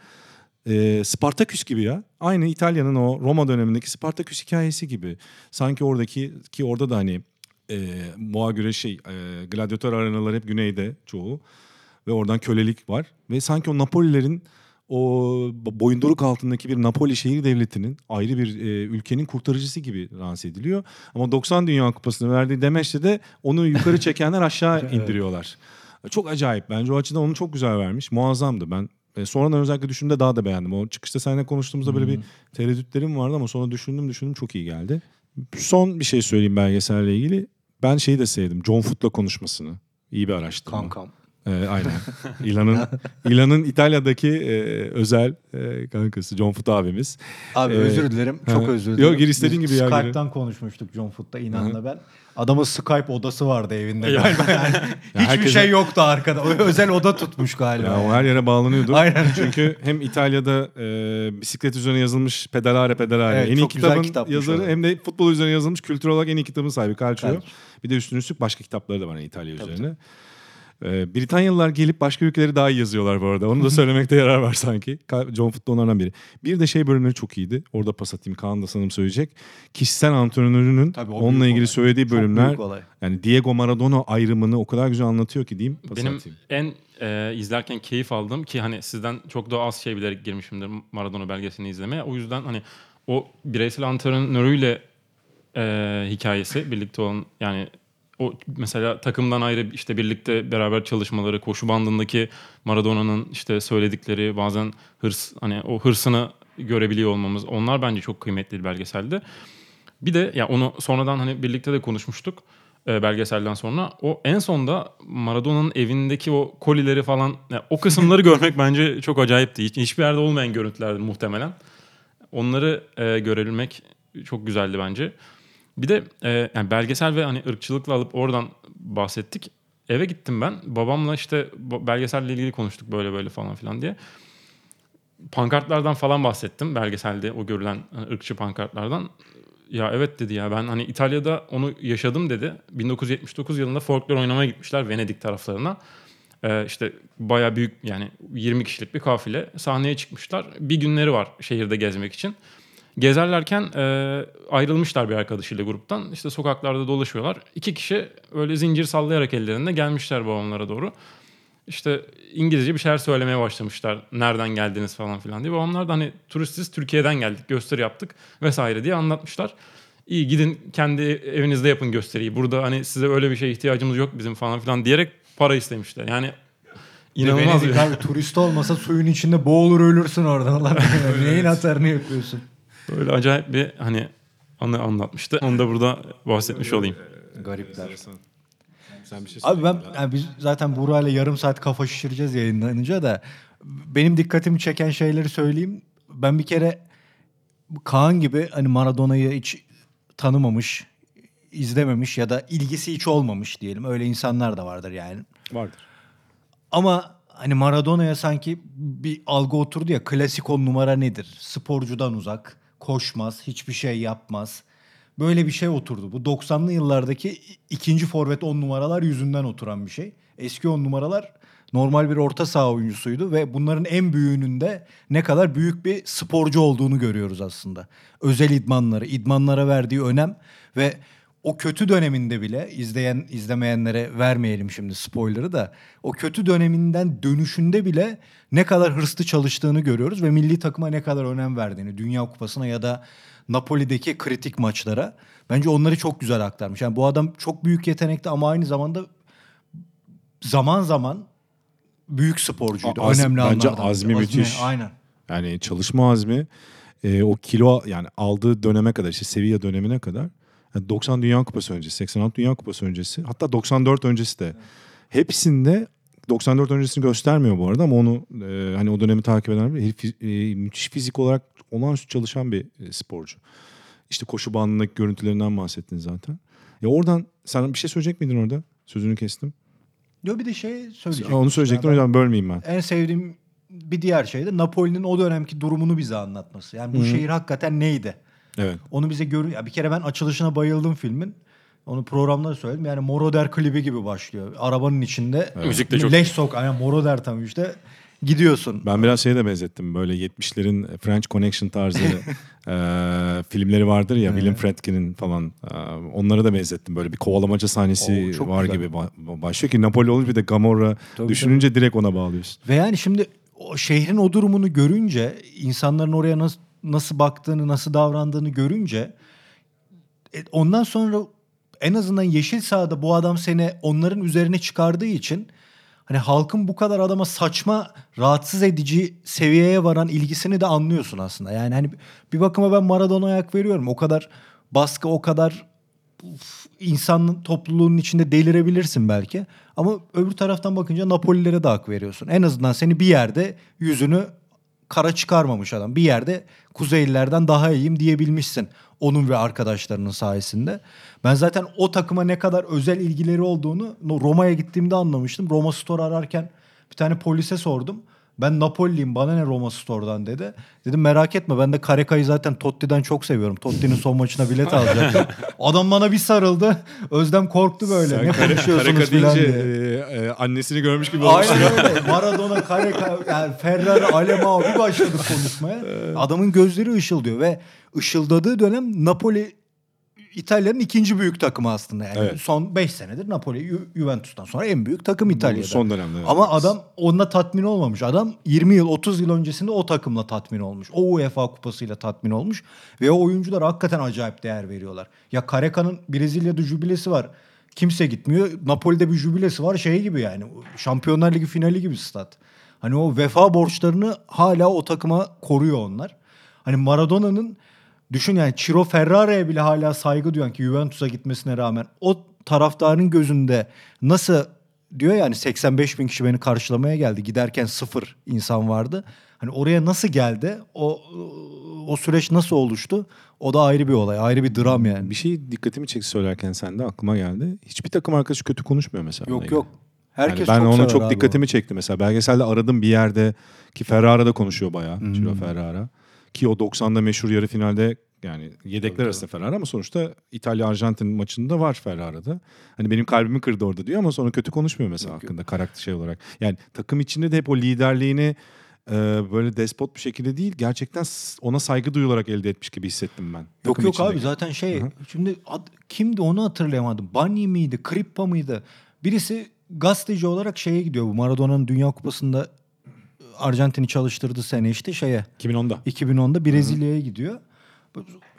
e, Spartaküs gibi ya. Aynı İtalya'nın o Roma dönemindeki Spartaküs hikayesi gibi. Sanki oradaki ki orada da hani e, boğa güreşi şey e, gladyatör arenalar hep güneyde çoğu. Ve oradan kölelik var. Ve sanki o Napolilerin o boyunduruk altındaki bir Napoli şehir devletinin ayrı bir e, ülkenin kurtarıcısı gibi lanse ediliyor. Ama 90 Dünya Kupası'nı verdiği demeçte de onu yukarı çekenler aşağı indiriyorlar. Çok acayip. Bence o açıdan onu çok güzel vermiş. Muazzamdı. Ben e, sonradan özellikle düşündüğümde daha da beğendim. O çıkışta seninle konuştuğumuzda böyle bir tereddütlerim vardı ama sonra düşündüm düşündüm çok iyi geldi. Son bir şey söyleyeyim belgeselle ilgili. Ben şeyi de sevdim. John Foot'la konuşmasını. İyi bir araştırma. Kankam. Ee, aynen. İlan'ın İlan'ın İtalya'daki e, özel e, kankası John Foot abimiz. Abi Ee, özür dilerim. Çok ha. özür Yok, dilerim. gir istediğin gibi ya. Skype'tan konuşmuştuk John Foot'ta İnan'la ben. Adamın Skype odası vardı evinde Ya. galiba. Yani hiçbir herkese- şey yoktu arkada. O özel oda tutmuş galiba. Ya o yani. her yere bağlanıyordu. Aynen. Çünkü hem İtalya'da e, bisiklet üzerine yazılmış Pedalare Pedalare Evet, en iyi kitabın kitapmış yazarı hem de futbol üzerine yazılmış kültür olarak en iyi kitabın sahibi Calcio. Calcio. Bir de üstüne üstlük başka kitapları da var yani İtalya üzerine. E, Britanyalılar gelip başka ülkeleri daha iyi yazıyorlar bu arada. Onu da söylemekte yarar var sanki. Ka- John Foot da onlardan biri. Bir de şey bölümleri çok iyiydi. Orada pas atayım. Kaan da sanırım söyleyecek. Kişisel antrenörünün Tabii, onunla ilgili olay. söylediği Çok bölümler. büyük olay. Yani Diego Maradona ayrımını o kadar güzel anlatıyor ki diyeyim. Pas Benim atayım. en e, izlerken keyif aldığım ki hani sizden çok daha az şey bilerek girmişimdir Maradona belgeselini izlemeye. O yüzden hani o bireysel antrenörüyle e, hikayesi birlikte olan yani o mesela takımdan ayrı işte birlikte beraber çalışmaları, koşu bandındaki Maradona'nın işte söyledikleri bazen hırs hani o hırsını görebiliyor olmamız onlar bence çok kıymetli bir belgeselde. Bir de ya onu sonradan hani birlikte de konuşmuştuk e, belgeselden sonra. O en sonda Maradona'nın evindeki o kolileri falan ya o kısımları görmek bence çok acayipti. Hiç, hiçbir yerde olmayan görüntülerdi muhtemelen. Onları e, görebilmek çok güzeldi bence. Bir de e, yani belgesel ve hani ırkçılıkla alıp oradan bahsettik. Eve gittim ben. Babamla işte belgeselle ilgili konuştuk böyle böyle falan filan diye. Pankartlardan falan bahsettim belgeselde o görülen hani, ırkçı pankartlardan. Ya evet dedi ya ben hani İtalya'da onu yaşadım dedi. 1979 yılında folklor oynamaya gitmişler Venedik taraflarına. Ee, işte baya büyük yani 20 kişilik bir kafile sahneye çıkmışlar. Bir günleri var şehirde gezmek için. Gezerlerken e, ayrılmışlar bir arkadaşıyla gruptan. İşte sokaklarda dolaşıyorlar. İki kişi öyle zincir sallayarak ellerinde gelmişler babamlara doğru. İşte İngilizce bir şeyler söylemeye başlamışlar. Nereden geldiniz falan filan diye. Babamlar da hani turistiz Türkiye'den geldik gösteri yaptık vesaire diye anlatmışlar. İyi gidin kendi evinizde yapın gösteriyi. Burada hani size öyle bir şeye ihtiyacımız yok bizim falan filan diyerek para istemişler. Yani inanılmaz. Venedik abi turist olmasa suyun içinde boğulur ölürsün bilir. Neyin atarını yapıyorsun? Böyle acayip bir hani anı anlatmıştı. Onu da burada bahsetmiş olayım. Garipler. Sen bir şey Abi ben yani biz zaten Buğra'yla yarım saat kafa şişireceğiz yayınlanınca da benim dikkatimi çeken şeyleri söyleyeyim. Ben bir kere Kaan gibi hani Maradona'yı hiç tanımamış, izlememiş ya da ilgisi hiç olmamış diyelim. Öyle insanlar da vardır yani. Vardır. Ama hani Maradona'ya sanki bir algı oturdu ya klasik on numara nedir? Sporcudan uzak, koşmaz, hiçbir şey yapmaz. Böyle bir şey oturdu. Bu 90'lı yıllardaki ikinci forvet on numaralar yüzünden oturan bir şey. Eski on numaralar normal bir orta saha oyuncusuydu ve bunların en büyüğünün de ne kadar büyük bir sporcu olduğunu görüyoruz aslında. Özel idmanları, idmanlara verdiği önem ve o kötü döneminde bile izleyen izlemeyenlere vermeyelim şimdi spoiler'ı da o kötü döneminden dönüşünde bile ne kadar hırslı çalıştığını görüyoruz ve milli takıma ne kadar önem verdiğini Dünya Kupası'na ya da Napoli'deki kritik maçlara bence onları çok güzel aktarmış. Yani bu adam çok büyük yetenekti ama aynı zamanda zaman zaman büyük sporcuydu. Az- Önemli bence anlardan. azmi müthiş. Aynen. Yani çalışma azmi e, o kilo yani aldığı döneme kadar işte Sevilla dönemine kadar yani 90 Dünya Kupası öncesi, 86 Dünya Kupası öncesi hatta 94 öncesi de hepsinde 94 öncesini göstermiyor bu arada ama onu e, hani o dönemi takip eden bir e, müthiş fizik olarak olağanüstü çalışan bir e, sporcu. İşte koşu bandındaki görüntülerinden bahsettin zaten. Ya oradan sen bir şey söyleyecek miydin orada? Sözünü kestim. Yo bir de şey söyleyecektim. Onu söyleyecektim o Yani yüzden bölmeyeyim ben. En sevdiğim bir diğer şey de Napoli'nin o dönemki durumunu bize anlatması. Yani bu şehir hakikaten neydi? Evet. Onu bize gör ya bir kere ben açılışına bayıldım filmin. Onu programda da söyledim. Yani Moroder klibi gibi başlıyor. Arabanın içinde. Müzik de çok Leş sok. Yani Moroder tam işte. Gidiyorsun. Ben biraz şeye de benzettim. Böyle 70'lerin French Connection tarzı e, filmleri vardır ya. William Friedkin'in falan. E, onlara da benzettim. Böyle bir kovalamaca sahnesi Oo, var güzel. gibi ba- başlıyor ki Napoli olunca bir de Gamorra Tabii, düşününce direkt ona bağlıyorsun. Ve yani şimdi o şehrin o durumunu görünce, insanların oraya nasıl nasıl baktığını, nasıl davrandığını görünce e, ondan sonra en azından yeşil sahada bu adam seni onların üzerine çıkardığı için hani halkın bu kadar adama saçma, rahatsız edici seviyeye varan ilgisini de anlıyorsun aslında. Yani hani bir bakıma ben Maradona'ya hak veriyorum. O kadar baskı, o kadar uf, insanın topluluğun içinde delirebilirsin belki. Ama öbür taraftan bakınca Napolilere de hak veriyorsun. En azından seni bir yerde yüzünü kara çıkarmamış adam. Bir yerde Kuzeylilerden daha iyiyim diyebilmişsin. Onun ve arkadaşlarının sayesinde. Ben zaten o takıma ne kadar özel ilgileri olduğunu Roma'ya gittiğimde anlamıştım. Roma Store ararken bir tane polise sordum. Ben Napoli'yim bana ne Roma Store'dan dedi. Dedim merak etme ben de Kareka'yı zaten Totti'den çok seviyorum. Totti'nin son maçına bilet alacaktım. Adam bana bir sarıldı. Özlem korktu böyle. ne konuşuyorsunuz falan diye. annesini görmüş gibi Aynen öyle. Maradona, Kareka, yani Ferrari, Alemao bir başladık konuşmaya. Adamın gözleri ışıldıyor ve ışıldadığı dönem Napoli İtalya'nın ikinci büyük takımı aslında. Yani Evet. son 5 senedir Napoli Ju- Juventus'tan sonra en büyük takım İtalya'da. son dönemde, evet. Ama adam onunla tatmin olmamış. Adam 20 yıl 30 yıl öncesinde o takımla tatmin olmuş. O UEFA kupasıyla tatmin olmuş ve o oyuncular hakikaten acayip değer veriyorlar. Ya Kareka'nın Brezilya'da jübilesi var. Kimse gitmiyor. Napoli'de bir jübilesi var. Şey gibi yani. Şampiyonlar Ligi finali gibi stat. Hani o vefa borçlarını hala o takıma koruyor onlar. Hani Maradona'nın düşün yani Ciro Ferrara'ya bile hala saygı duyan ki Juventus'a gitmesine rağmen o taraftarın gözünde nasıl diyor yani 85 bin kişi beni karşılamaya geldi. Giderken sıfır insan vardı. Hani oraya nasıl geldi? O o süreç nasıl oluştu? O da ayrı bir olay. Ayrı bir dram yani. Bir şey dikkatimi çekti söylerken sen de aklıma geldi. Hiçbir takım arkadaşı kötü konuşmuyor mesela. Yok yok. Herkes Yani ben çok ona çok dikkatimi çekti mesela. Belgeselde aradım bir yerde ki Ferrara'da konuşuyor bayağı. Hmm. Ciro Ferrara. Ki o 90'da meşhur yarı finalde yani yedekler arasında Ferrara ama sonuçta İtalya-Arjantin maçında var Ferrara'da. Hani benim kalbimi kırdı orada diyor ama sonra kötü konuşmuyor mesela hakkında karakter şey olarak. Yani takım içinde de hep o liderliğini e, böyle despot bir şekilde değil gerçekten ona saygı duyularak elde etmiş gibi hissettim ben. Yok Takım yok içinde. abi zaten şey şimdi ad- kimdi onu hatırlayamadım. Bunny miydi? Krippa mıydı? Birisi gazeteci olarak şeye gidiyor bu Maradona'nın Dünya Kupası'nda Arjantin'i çalıştırdığı sene işte şeye 2010'da. 2010'da Brezilya'ya gidiyor.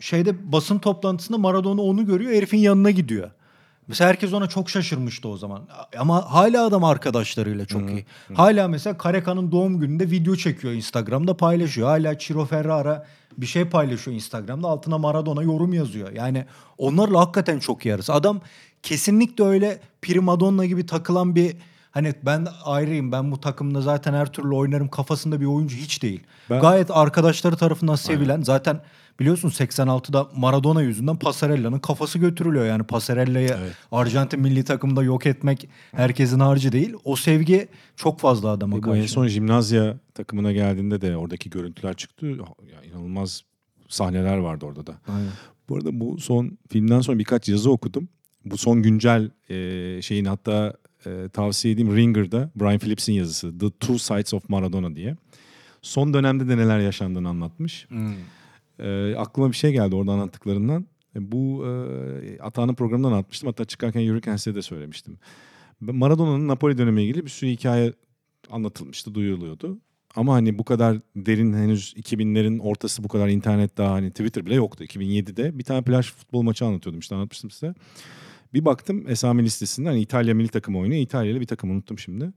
Şeyde basın toplantısında Maradona onu görüyor herifin yanına gidiyor. Mesela herkes ona çok şaşırmıştı o zaman. Ama hala adam arkadaşlarıyla çok iyi. Hala mesela Kareka'nın doğum gününde video çekiyor Instagram'da paylaşıyor. Hala Ciro Ferrara bir şey paylaşıyor Instagram'da altına Maradona yorum yazıyor. Yani onlarla hakikaten çok iyi arası. Adam kesinlikle öyle primadonna gibi takılan bir hani ben ayrıyım ben bu takımda zaten her türlü oynarım kafasında bir oyuncu hiç değil. Ben- Gayet arkadaşları tarafından sevilen zaten biliyorsun 86'da Maradona yüzünden Passarella'nın kafası götürülüyor. Yani Passarella'yı Arjantin milli takımda yok etmek herkesin harcı değil. O sevgi çok fazla adama E, Bu en karşı. son jimnazya takımına geldiğinde de oradaki görüntüler çıktı. Ya, inanılmaz sahneler vardı orada da. Aynen. Bu arada bu son filmden sonra birkaç yazı okudum. Bu son güncel e, şeyin hatta e, tavsiye edeyim Ringer'da Brian Phillips'in yazısı The Two Sides of Maradona diye. Son dönemde de neler yaşandığını anlatmış. Hmm. E, aklıma bir şey geldi orada anlattıklarından. E, bu e, Atağan'ın programından atmıştım. Hatta çıkarken yürürken size de söylemiştim. Maradona'nın Napoli dönemiyle ilgili bir sürü hikaye anlatılmıştı, duyuluyordu. Ama hani bu kadar derin henüz 2000'lerin ortası bu kadar internet daha hani Twitter bile yoktu. 2007'de bir tane plaj futbol maçı anlatıyordum işte anlatmıştım size. Bir baktım esami listesinden hani İtalya milli takımı oynuyor. İtalya ile bir takım unuttum şimdi.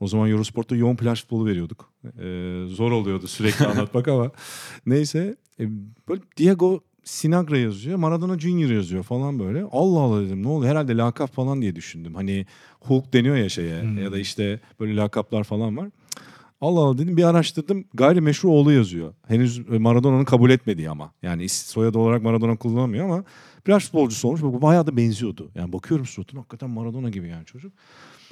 O zaman Eurosport'ta yoğun plaj futbolu veriyorduk. Ee, zor oluyordu sürekli anlatmak ama. Neyse. e, böyle Diego Sinagra yazıyor. Maradona Junior yazıyor falan böyle. Allah Allah dedim ne oluyor? Herhalde lakap falan diye düşündüm. Hani Hulk deniyor ya şeye. Hmm. Ya da işte böyle lakaplar falan var. Allah Allah dedim bir araştırdım. Gayrimeşru oğlu yazıyor. Henüz Maradona'nın kabul etmediği ama. Yani soyadı olarak Maradona kullanamıyor ama plaj futbolcusu olmuş. Bak, Bayağı da benziyordu. Yani bakıyorum suratına hakikaten Maradona gibi yani çocuk.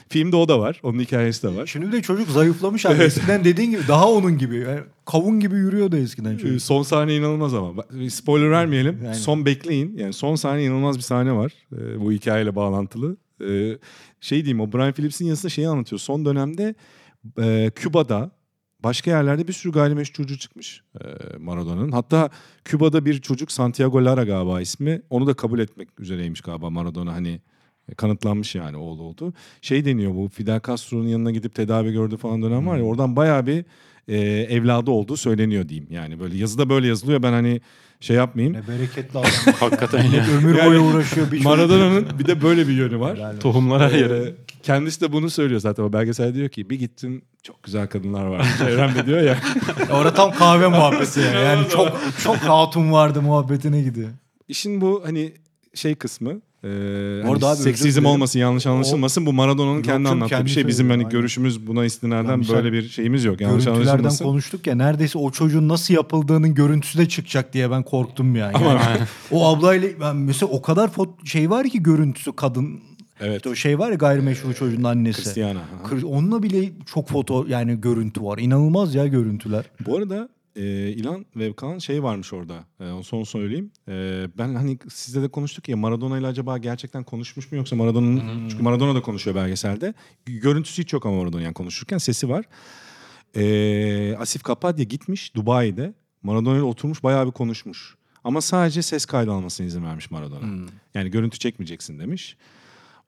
Filmde o da var. Onun hikayesi de var. Şimdi de çocuk zayıflamış abi. Evet. Eskiden dediğin gibi daha onun gibi. Yani kavun gibi yürüyordu eskiden Ee, çocuk. Son sahne inanılmaz ama. Spoiler vermeyelim. Aynen. Son bekleyin. Yani son sahne inanılmaz bir sahne var. Ee, bu hikayeyle bağlantılı. Ee, şey diyeyim o Brian Phillips'in yazısında şeyi anlatıyor. Son dönemde e, Küba'da başka yerlerde bir sürü gayrimeşru çocuğu çıkmış e, Maradona'nın. Hatta Küba'da bir çocuk Santiago Lara galiba ismi. Onu da kabul etmek üzereymiş galiba Maradona hani e, kanıtlanmış yani oğlu oldu. Şey deniyor bu Fidel Castro'nun yanına gidip tedavi gördü falan dönem var ya oradan bayağı bir e, evladı olduğu söyleniyor diyeyim. Yani böyle yazıda böyle yazılıyor ben hani şey yapmayayım. Ne bereketli adam. Hakikaten ya. Ömür boyu uğraşıyor. Bir çocuk. Maradona'nın bir de böyle bir yönü var. Helal olsun. Tohumlar her yere. Ee, kendisi de bunu söylüyor zaten o belgeselde diyor ki bir gittim çok güzel kadınlar var çevremde diyor ya. Orada tam kahve muhabbeti yani. Yani çok çok hatun vardı muhabbetine gidiyor. İşin bu hani şey kısmı e, hani abi seksizm olmasın yanlış anlaşılmasın bu Maradona'nın kendi anlattığı bir kendi şey bizim hani görüşümüz buna istinaden Ya misal böyle bir şeyimiz yok yanlış anlaşılmasın. konuştuk ya neredeyse o çocuğun nasıl yapıldığının görüntüsü de çıkacak diye ben korktum yani. Yani o ablayla ben mesela o kadar şey var ki görüntüsü kadın Evet. o şey var ya gayrimeşru çocuğun annesi. Cristiano. aha. Kır- Onunla bile çok foto yani görüntü var. İnanılmaz ya görüntüler. Bu arada e, İlhan ve Kaan şey varmış orada. E, son söyleyeyim. E, ben hani sizle de konuştuk ya Maradona ile acaba gerçekten konuşmuş mu yoksa Maradona'nın çünkü Maradona da konuşuyor belgeselde. Görüntüsü hiç yok ama Maradona yani konuşurken sesi var. E, Asif Kapadya gitmiş Dubai'de. Maradona ile oturmuş bayağı bir konuşmuş. Ama sadece ses kaydı almasına izin vermiş Maradona. Yani görüntü çekmeyeceksin demiş.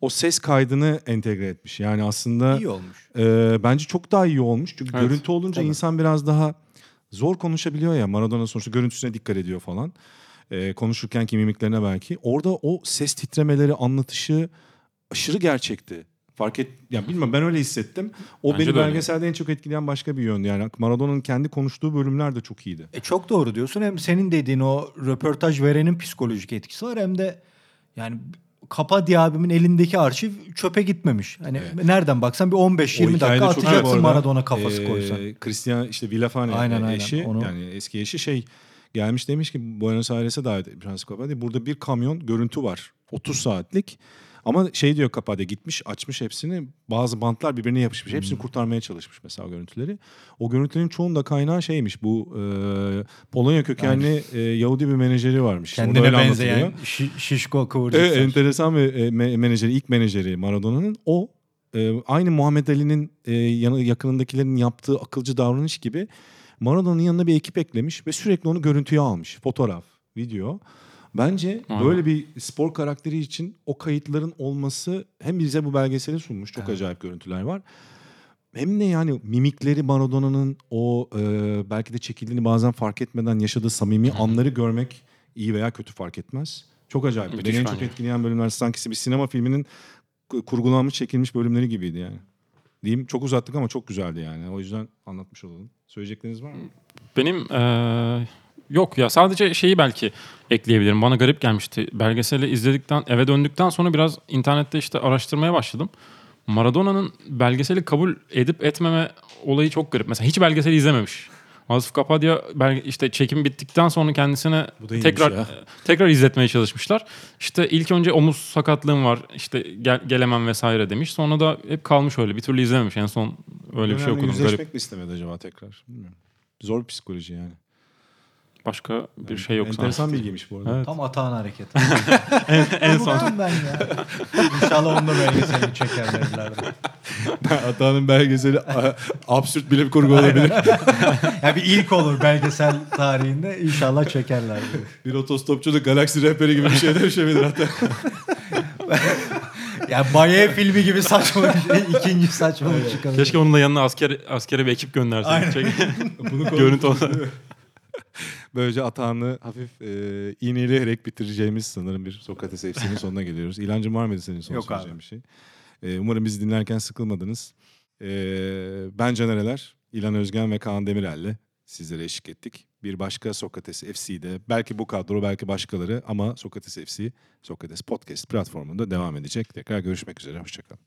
O ses kaydını entegre etmiş. Yani aslında İyi olmuş. ee, bence çok daha iyi olmuş. Çünkü Evet, görüntü olunca tabii. insan biraz daha zor konuşabiliyor ya. Maradona sonuçta görüntüsüne dikkat ediyor falan. Ee, konuşurken ki mimiklerine belki. Orada o ses titremeleri, anlatışı aşırı gerçekti. Fark et, ya bilmem ben öyle hissettim. O Bence beni öyle. belgeselde en çok etkileyen başka bir yöndü. Yani Maradona'nın kendi konuştuğu bölümler de çok iyiydi. E çok doğru diyorsun. Hem senin dediğin o röportaj verenin psikolojik etkisi var hem de yani Kapadya abimin elindeki arşiv çöpe gitmemiş. Hani nereden baksan bir 15-20 O hikayede dakika atacaksın arada. Maradona kafası Ee, koysan. Cristian işte Villafane Aynen, aynen. eşi Onu- yani eski eşi şey gelmiş demiş ki Buenos Aires'e davet etmiş Francisco Kapadya. Burada bir kamyon görüntü var. 30 saatlik. Ama şey diyor Kapadya gitmiş açmış hepsini. Bazı bantlar birbirine yapışmış. Hepsini Hmm. kurtarmaya çalışmış mesela o görüntüleri. O görüntülerin çoğunda kaynağı şeymiş. Bu e, Polonya kökenli e, Yahudi bir menajeri varmış. Kendine öyle benzeyen şi- şişko kıvırcık Evet, enteresan bir e, me- menajeri, ilk menajeri Maradona'nın. O e, aynı Muhammed Ali'nin e, yakınındakilerin yaptığı akılcı davranış gibi Maradona'nın yanına bir ekip eklemiş ve sürekli onu görüntüye almış. Fotoğraf, video. Bence Aynen. böyle bir spor karakteri için o kayıtların olması hem bize bu belgeseli sunmuş. Çok acayip görüntüler var. Hem de yani mimikleri Maradona'nın o e, belki de çekildiğini bazen fark etmeden yaşadığı samimi anları görmek iyi veya kötü fark etmez. Çok acayip. Müthiş Beni en çok etkileyen bölümler sanki bir sinema filminin ku- kurgulanmış çekilmiş bölümleri gibiydi yani. Diyeyim çok uzattık ama çok güzeldi yani. O yüzden anlatmış olalım. Söyleyecekleriniz var mı? Benim eee, yok ya sadece şeyi belki ekleyebilirim. Bana garip gelmişti. Belgeseli izledikten eve döndükten sonra biraz internette işte araştırmaya başladım. Maradona'nın belgeseli kabul edip etmeme olayı çok garip. Mesela hiç belgeseli izlememiş. Asif Kapadya işte çekim bittikten sonra kendisine tekrar ya. tekrar izletmeye çalışmışlar. İşte ilk önce omuz sakatlığım var. işte gel- gelemem vesaire demiş. Sonra da hep kalmış öyle. Bir türlü izlememiş. En son öyle bir şey okudum. Yüzleşmek Garip. mi istemedi acaba tekrar? Bilmiyorum. Zor psikoloji yani. Başka bir şey yok Enteresan sanki. bilgiymiş bu arada. Evet. Tam atağın hareket. en son. Unuttum ben ya. İnşallah onda belgeselini çekerler. Atağının belgeseli a- absürt bilim kurgu olabilir. Ya bir ilk olur belgesel tarihinde inşallah çekerler. bir otostopçuluk galaksi rehberi gibi bir şey dönüşebilir hatta. Ya Baye filmi gibi saçma bir şey. ikinci saçmalık çıkabilir. Keşke onun da yanına asker askere bir ekip gönderseydik. Çek- Bunu Görüntü olarak. Böylece atağını hafif e, iğneleyerek bitireceğimiz sanırım bir Sokrates FC'nin sonuna geliyoruz. İlancım var mıydı senin son Yok söyleyeceğin abi. bir şey? E, umarım bizi dinlerken sıkılmadınız. Ee, ben Canereler, İlhan Özgen ve Kaan Demirel'le sizlere eşlik ettik. Bir başka Sokrates FC'de belki bu kadro belki başkaları ama Sokrates FC, Sokrates Podcast platformunda devam edecek. Tekrar görüşmek üzere, hoşçakalın.